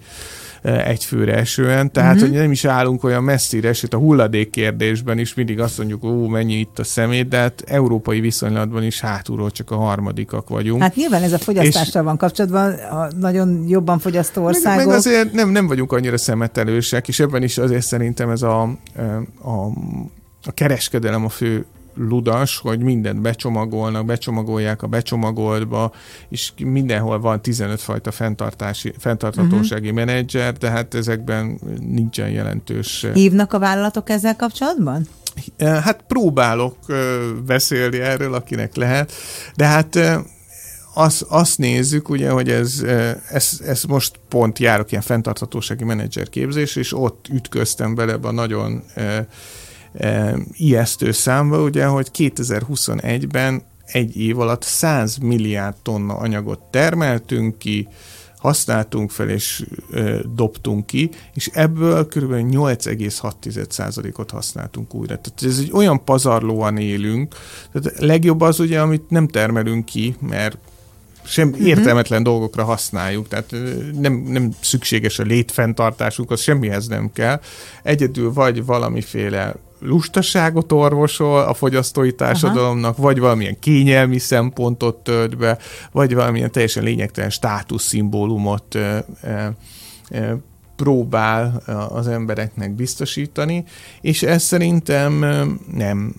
egy főre esően, tehát mm-hmm. hogy nem is állunk olyan messzire, sőt a hulladék kérdésben is mindig azt mondjuk, ó, mennyi itt a szemét, de hát európai viszonylatban is hátulról csak a harmadikak vagyunk. Hát nyilván ez a fogyasztással és van kapcsolatban, a nagyon jobban fogyasztó országok. Meg, meg azért nem, nem vagyunk annyira szemetelősek, és ebben is azért szerintem ez a, a, a kereskedelem a fő ludas, hogy mindent becsomagolnak, becsomagolják a becsomagoltba, és mindenhol van 15 fajta fenntartási, fenntarthatósági uh-huh. menedzser, de hát ezekben nincsen jelentős... Hívnak a vállalatok ezzel kapcsolatban? Hát próbálok beszélni erről, akinek lehet, de hát azt, azt nézzük, ugye, hogy ez, ez, ez most pont járok ilyen fenntarthatósági menedzser képzés, és ott ütköztem bele a nagyon e, ijesztő számba, ugye, hogy 2021-ben egy év alatt 100 milliárd tonna anyagot termeltünk ki, használtunk fel és e, dobtunk ki, és ebből kb. 8,6%-ot használtunk újra. Tehát ez egy olyan pazarlóan élünk, tehát legjobb az ugye, amit nem termelünk ki, mert sem uh-huh. értelmetlen dolgokra használjuk, tehát nem, nem szükséges a létfenntartásunk, az semmihez nem kell. Egyedül vagy valamiféle lustaságot orvosol a fogyasztói társadalomnak, Aha. vagy valamilyen kényelmi szempontot tölt be, vagy valamilyen teljesen lényegtelen státuszszimbólumot e, e, próbál az embereknek biztosítani, és ez szerintem nem,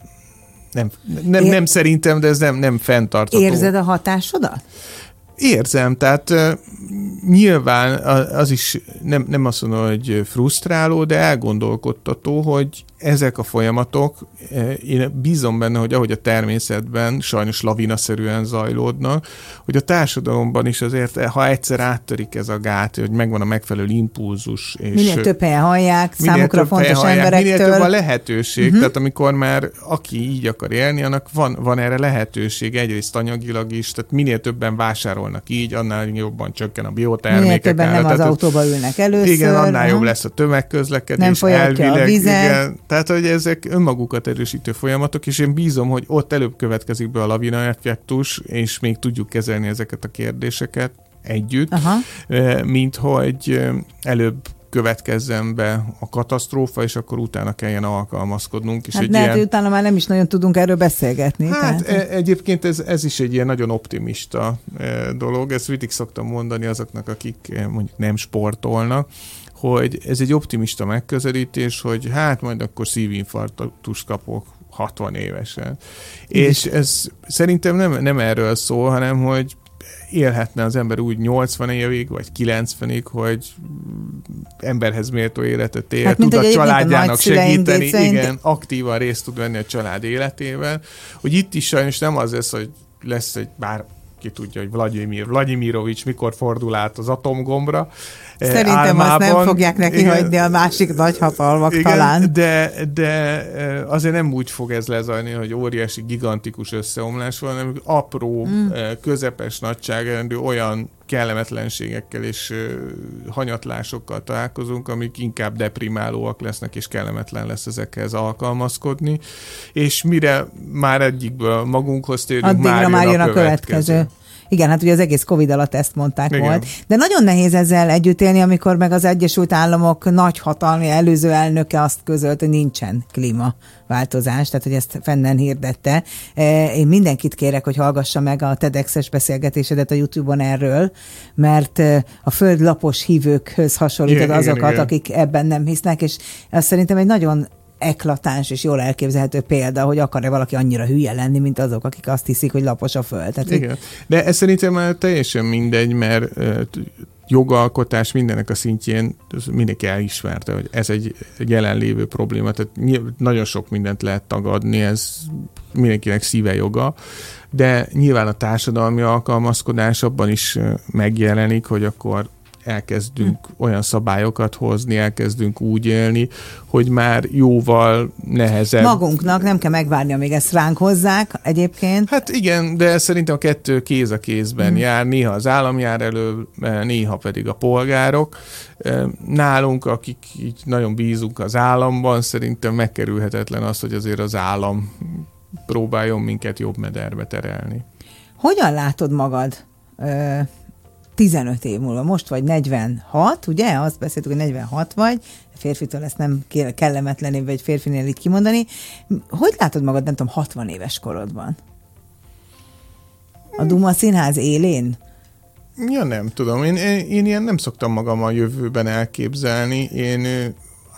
nem, nem, nem szerintem, de ez nem, nem fenntartható. Érzed a hatásodat? Érzem, tehát nyilván az is nem, nem azt mondom, hogy frusztráló, de elgondolkodtató, hogy ezek a folyamatok, eh, én bízom benne, hogy ahogy a természetben sajnos lavinaszerűen zajlódnak, hogy a társadalomban is azért, eh, ha egyszer áttörik ez a gát, hogy megvan a megfelelő impulzus. És minél több helyen hallják, számukra fontos hallják, emberektől. Minél több a lehetőség, uh-huh. tehát amikor már aki így akar élni, annak van, van erre lehetőség, egyrészt anyagilag is, tehát minél többen vásárolnak így, annál jobban csökken a biotermékek. Minél többen nem az autóba ülnek először. Igen, annál nem? jobb lesz a tömegközlekedés. Nem folyatja a vizet. Igen, tehát, hogy ezek önmagukat erősítő folyamatok, és én bízom, hogy ott előbb következik be a lavina effektus, és még tudjuk kezelni ezeket a kérdéseket együtt, Aha. mint hogy előbb következzen be a katasztrófa, és akkor utána kelljen alkalmazkodnunk. És hát egy lehet, ilyen... hogy utána már nem is nagyon tudunk erről beszélgetni. Hát tehát... E- egyébként ez, ez is egy ilyen nagyon optimista dolog, ezt mindig szoktam mondani azoknak, akik mondjuk nem sportolnak, hogy ez egy optimista megközelítés, hogy hát majd akkor szívinfarktus kapok 60 évesen. És ez szerintem nem, nem erről szól, hanem hogy élhetne az ember úgy 80 évig, vagy 90-ig, hogy emberhez méltó életet él, hát, tud a családjának segíteni, igen, aktívan részt tud venni a család életében, hogy itt is sajnos nem az lesz, hogy lesz egy bár ki tudja, hogy Vladimir Vladimirovics mikor fordul át az atomgombra. Eh, Szerintem álmában. azt nem fogják neki igen, hagyni a másik nagyhatalmak igen, talán. De, de eh, azért nem úgy fog ez lezajlni, hogy óriási, gigantikus összeomlás van, hanem apró, mm. Eh, közepes nagyságrendű olyan kellemetlenségekkel és hanyatlásokkal találkozunk, amik inkább deprimálóak lesznek, és kellemetlen lesz ezekhez alkalmazkodni, és mire már egyikből magunkhoz térünk, Addigra már jön a, a következő. következő. Igen, hát ugye az egész Covid alatt ezt mondták Igen. volt. De nagyon nehéz ezzel együtt élni, amikor meg az Egyesült Államok nagy hatalmi előző elnöke azt közölt, hogy nincsen klímaváltozás, tehát hogy ezt fennen hirdette. E, Én mindenkit kérek, hogy hallgassa meg a TEDx-es beszélgetésedet a YouTube-on erről, mert e, a föld lapos hívőkhöz hasonlítod Igen, igen, azokat, igen. akik ebben nem hisznek, és ez szerintem egy nagyon eklatáns és jól elképzelhető példa, hogy akar-e valaki annyira hülye lenni, mint azok, akik azt hiszik, hogy lapos a föld. Tehát, Igen. De ez szerintem már teljesen mindegy, mert jogalkotás mindenek a szintjén mindenki elismerte, hogy ez egy, jelenlévő probléma, tehát nagyon sok mindent lehet tagadni, ez mindenkinek szíve joga, de nyilván a társadalmi alkalmazkodás abban is megjelenik, hogy akkor elkezdünk hm. olyan szabályokat hozni, elkezdünk úgy élni, hogy már jóval nehezebb. magunknak nem kell megvárni, amíg ezt ránk hozzák egyébként. Hát igen, de szerintem a kettő kéz a kézben Mhm. jár, néha az állam jár elő, néha pedig a polgárok. Nálunk, akik így nagyon bízunk az államban, szerintem megkerülhetetlen az, hogy azért az állam próbáljon minket jobb mederbe terelni. Hogyan látod magad ö, 15 év múlva? Most vagy 46, ugye? Azt beszéltük, hogy 46 vagy. Férfitől ezt nem kellemetlenébb egy férfinél így kimondani. Hogy látod magad, nem tudom, 60 éves korodban? A Duma Színház élén? Ja, nem tudom. Én, én, én ilyen nem szoktam magam a jövőben elképzelni. Én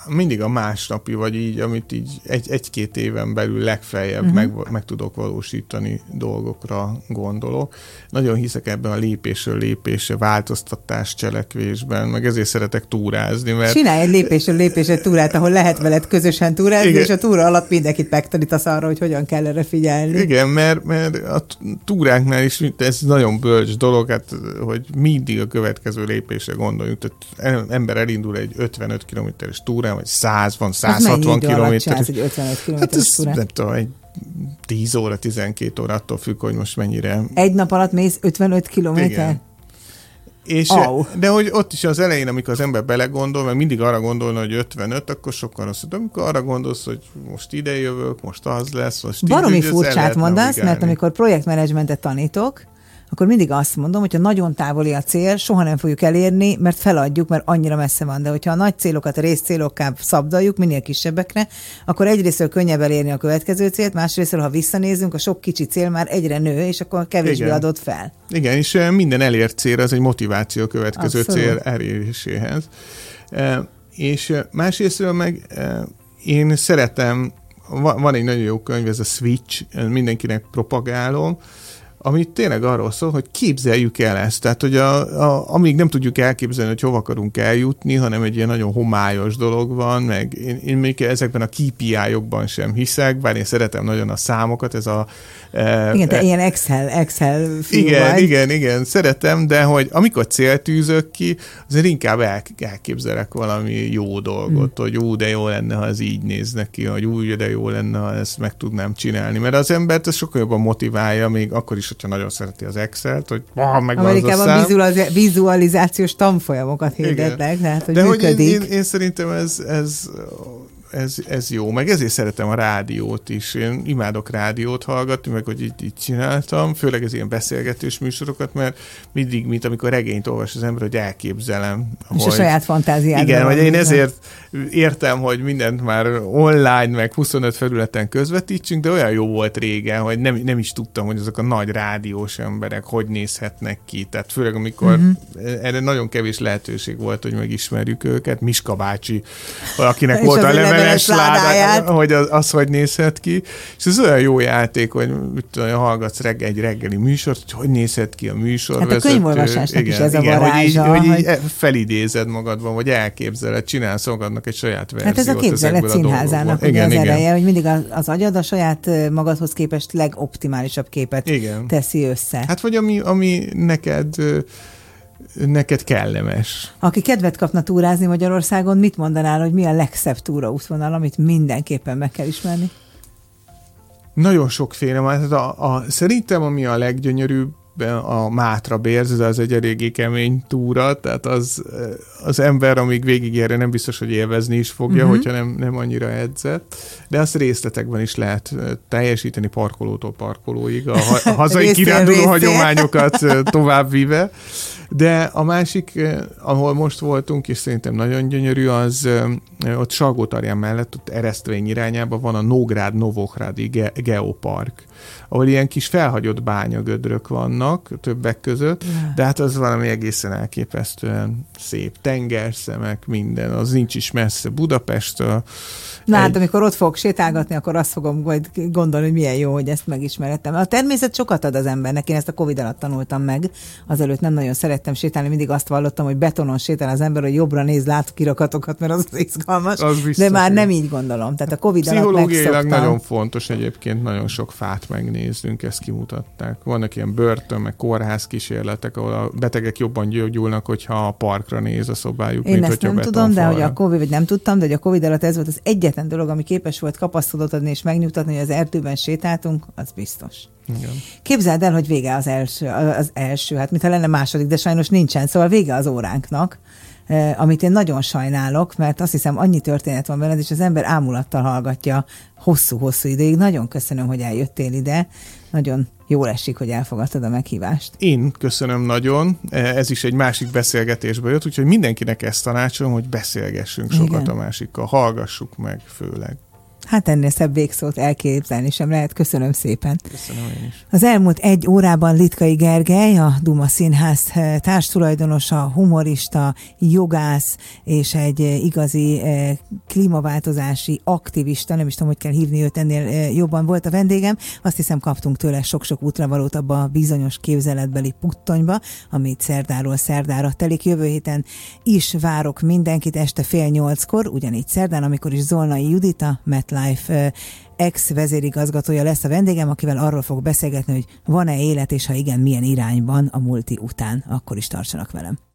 mindig a másnapi, vagy így, amit így egy, egy-két éven belül legfeljebb uh-huh. meg, meg tudok valósítani dolgokra gondolok. Nagyon hiszek ebben a lépésről lépésre, változtatás cselekvésben, meg ezért szeretek túrázni, mert Csinálj egy lépésről lépésre túrát, ahol lehet veled közösen túrázni, Igen. és a túra alatt mindenkit megtanítasz arra, hogy hogyan kell erre figyelni. Igen, mert, mert a túráknál is ez nagyon bölcs dolog, hát, hogy mindig a következő lépésre gondoljunk. Tehát ember elindul egy 55 kilométeres túrán, vagy 100 van, Az mennyi 160 idő alatt csinálsz kilométeres. egy 55 Hát ez túrát? nem tudom, egy 10 óra, 12 óra, attól függ, hogy most mennyire Egy nap alatt mész 55 kilométer? És, Au. De hogy ott is az elején, amikor az ember belegondol, mert mindig arra gondolna, hogy 55, akkor sokkal rossz. De amikor arra gondolsz, hogy most ide jövök, most az lesz, most így, Baromi el furcsát mondasz, navigálni. mert amikor projektmenedzsmentet tanítok, akkor mindig azt mondom, hogy ha nagyon távoli a cél, soha nem fogjuk elérni, mert feladjuk, mert annyira messze van. De hogyha a nagy célokat a részcélokká szabdaljuk, minél kisebbekre, akkor egyrésztről könnyebb elérni a következő célt, másrésztről, ha visszanézünk, a sok kicsi cél már egyre nő, és akkor kevésbé Igen. adott fel. Igen, és eh, minden elért cél az egy motiváció következő Abszolút. cél eléréséhez. Eh, És eh, másrésztről meg én szeretem, va- van egy nagyon jó könyv, ez a Switch, mindenkinek propagálom, ami tényleg arról szól, hogy képzeljük el ezt. Tehát, hogy a, a, amíg nem tudjuk elképzelni, hogy hova akarunk eljutni, hanem egy ilyen nagyon homályos dolog van, meg én, én még ezekben a KPI-okban sem hiszek, bár én szeretem nagyon a számokat, ez a... eh, Igen, te eh, ilyen Excel, Excel igen, vagy. igen, igen, szeretem, de hogy amikor célt tűzök ki, azért inkább el, elképzelek valami jó dolgot, Hmm. hogy ú, de jó lenne, ha ez így nézne ki, hogy úgy, de jó lenne, ha ezt meg tudnám csinálni. Mert az embert ez sokkal jobban motiválja, még akkor is, hogyha nagyon szereti az Excel-t, hogy ah, meg az a Amerikában szám. vizualiz- vizualizációs tanfolyamokat hirdetnek, tehát hogy De hogy én, működik. én, én szerintem ez, ez, ez, ez jó, meg ezért szeretem a rádiót is. Én imádok rádiót hallgatni, meg hogy így, így csináltam, főleg az ilyen beszélgetős műsorokat, mert mindig, mint amikor regényt olvas az ember, hogy elképzelem. és a hogy, saját fantáziádban. igen, vagy én ezért értem, hogy mindent már online, meg 25 felületen közvetítsünk, de olyan jó volt régen, hogy nem, nem is tudtam, hogy azok a nagy rádiós emberek hogy nézhetnek ki. Tehát főleg, amikor uh-huh. erre nagyon kevés lehetőség volt, hogy megismerjük őket. Miska bácsi, akinek <laughs> volt a ő leveles ládáját. hogy az, az hogy nézhet ki. És ez olyan jó játék, hogy mit tudom, hallgatsz reggel, egy reggeli műsort, hogy hogy nézhet ki a műsor. Hát a könyvolvasásnak is ez a hogy így, varázsa, hogy így hogy- felidézed magadban, vagy elképzeled, csinálsz magadnak egy saját verziót. Hát ez a képzelet a színházának ugye igen, az igen. ereje, hogy mindig az, az agyad a saját magadhoz képest legoptimálisabb képet Igen. teszi össze. Hát vagy ami, ami neked neked kellemes. Aki kedvet kapna túrázni Magyarországon, mit mondanál, hogy mi a legszebb túraútvonal, amit mindenképpen meg kell ismerni? Nagyon sokféle van. Hát a, a, szerintem ami a leggyönyörűbb a Mátra Bérz, de az egy eléggé kemény túra, tehát az, az ember, amíg végigérje, nem biztos, hogy élvezni is fogja, uh-huh. hogyha nem, nem annyira edzett, de azt részletekben is lehet teljesíteni parkolótól parkolóig, a, a hazai kiránduló hagyományokat továbbvive. De a másik, ahol most voltunk, és szerintem nagyon gyönyörű, az ott Salgótarján mellett, ott Eresztvény irányában van a Nógrád Novokrádi Ge- Geopark, ahol ilyen kis felhagyott bányagödrök vannak többek között, de hát az valami egészen elképesztően szép. Tengerszemek, minden, az nincs is messze Budapesttől. Na hát, egy... amikor ott fogok sétálgatni, akkor azt fogom majd gondolni, hogy milyen jó, hogy ezt megismerettem. A természet sokat ad az embernek, én ezt a Covid alatt tanultam meg. Azelőtt nem nagyon szerettem sétálni, mindig azt vallottam, hogy betonon sétál az ember, hogy jobbra néz látókirakatokat, mert az, az izgalmas. Az biztos, de már nem így gondolom. Tehát a Covid alatt megszoktam. nagyon fontos egyébként nagyon sok fát megnéznünk, ezt kimutatták. Vannak ilyen börtön, meg kórház kísérletek, ahol a betegek jobban gyógyulnak, hogyha a parkra néz a szobájuk, Én mint ezt nem tudom, de hogy a Covid, vagy nem tudtam, de hogy a Covid alatt ez volt az egyetlen dolog, ami képes volt kapaszkodót adni és megnyugtatni, hogy az erdőben sétáltunk, az biztos. Igen. Képzeld el, hogy vége az első, az első, hát mintha lenne második, de sajnos nincsen, szóval vége az óránknak amit én nagyon sajnálok, mert azt hiszem annyi történet van benned, és az ember ámulattal hallgatja hosszú-hosszú ideig. Nagyon köszönöm, hogy eljöttél ide. Nagyon jól esik, hogy elfogadtad a meghívást. Én köszönöm nagyon. Ez is egy másik beszélgetésből jött, úgyhogy mindenkinek ezt tanácsolom, hogy beszélgessünk sokat Igen. a másikkal, hallgassuk meg főleg. Hát ennél szebb végszót elképzelni sem lehet. Köszönöm szépen. Köszönöm én is. Az elmúlt egy órában Litkai Gergely, a Duma Színház eh, társtulajdonosa, humorista, jogász és egy eh, igazi eh, klímaváltozási aktivista, nem is tudom, hogy kell hívni őt, ennél jobban volt a vendégem. Azt hiszem kaptunk tőle sok-sok útravalót abba a bizonyos képzeletbeli puttonyba, amit szerdáról szerdára telik. Jövő héten is várok mindenkit este fél nyolckor, ugyanígy szerdán, amikor is Zolnai Judita, Met Life ex-vezérigazgatója lesz a vendégem, akivel arról fog beszélgetni, hogy van-e élet, és ha igen, milyen irányban a multi után. Akkor is tartsanak velem.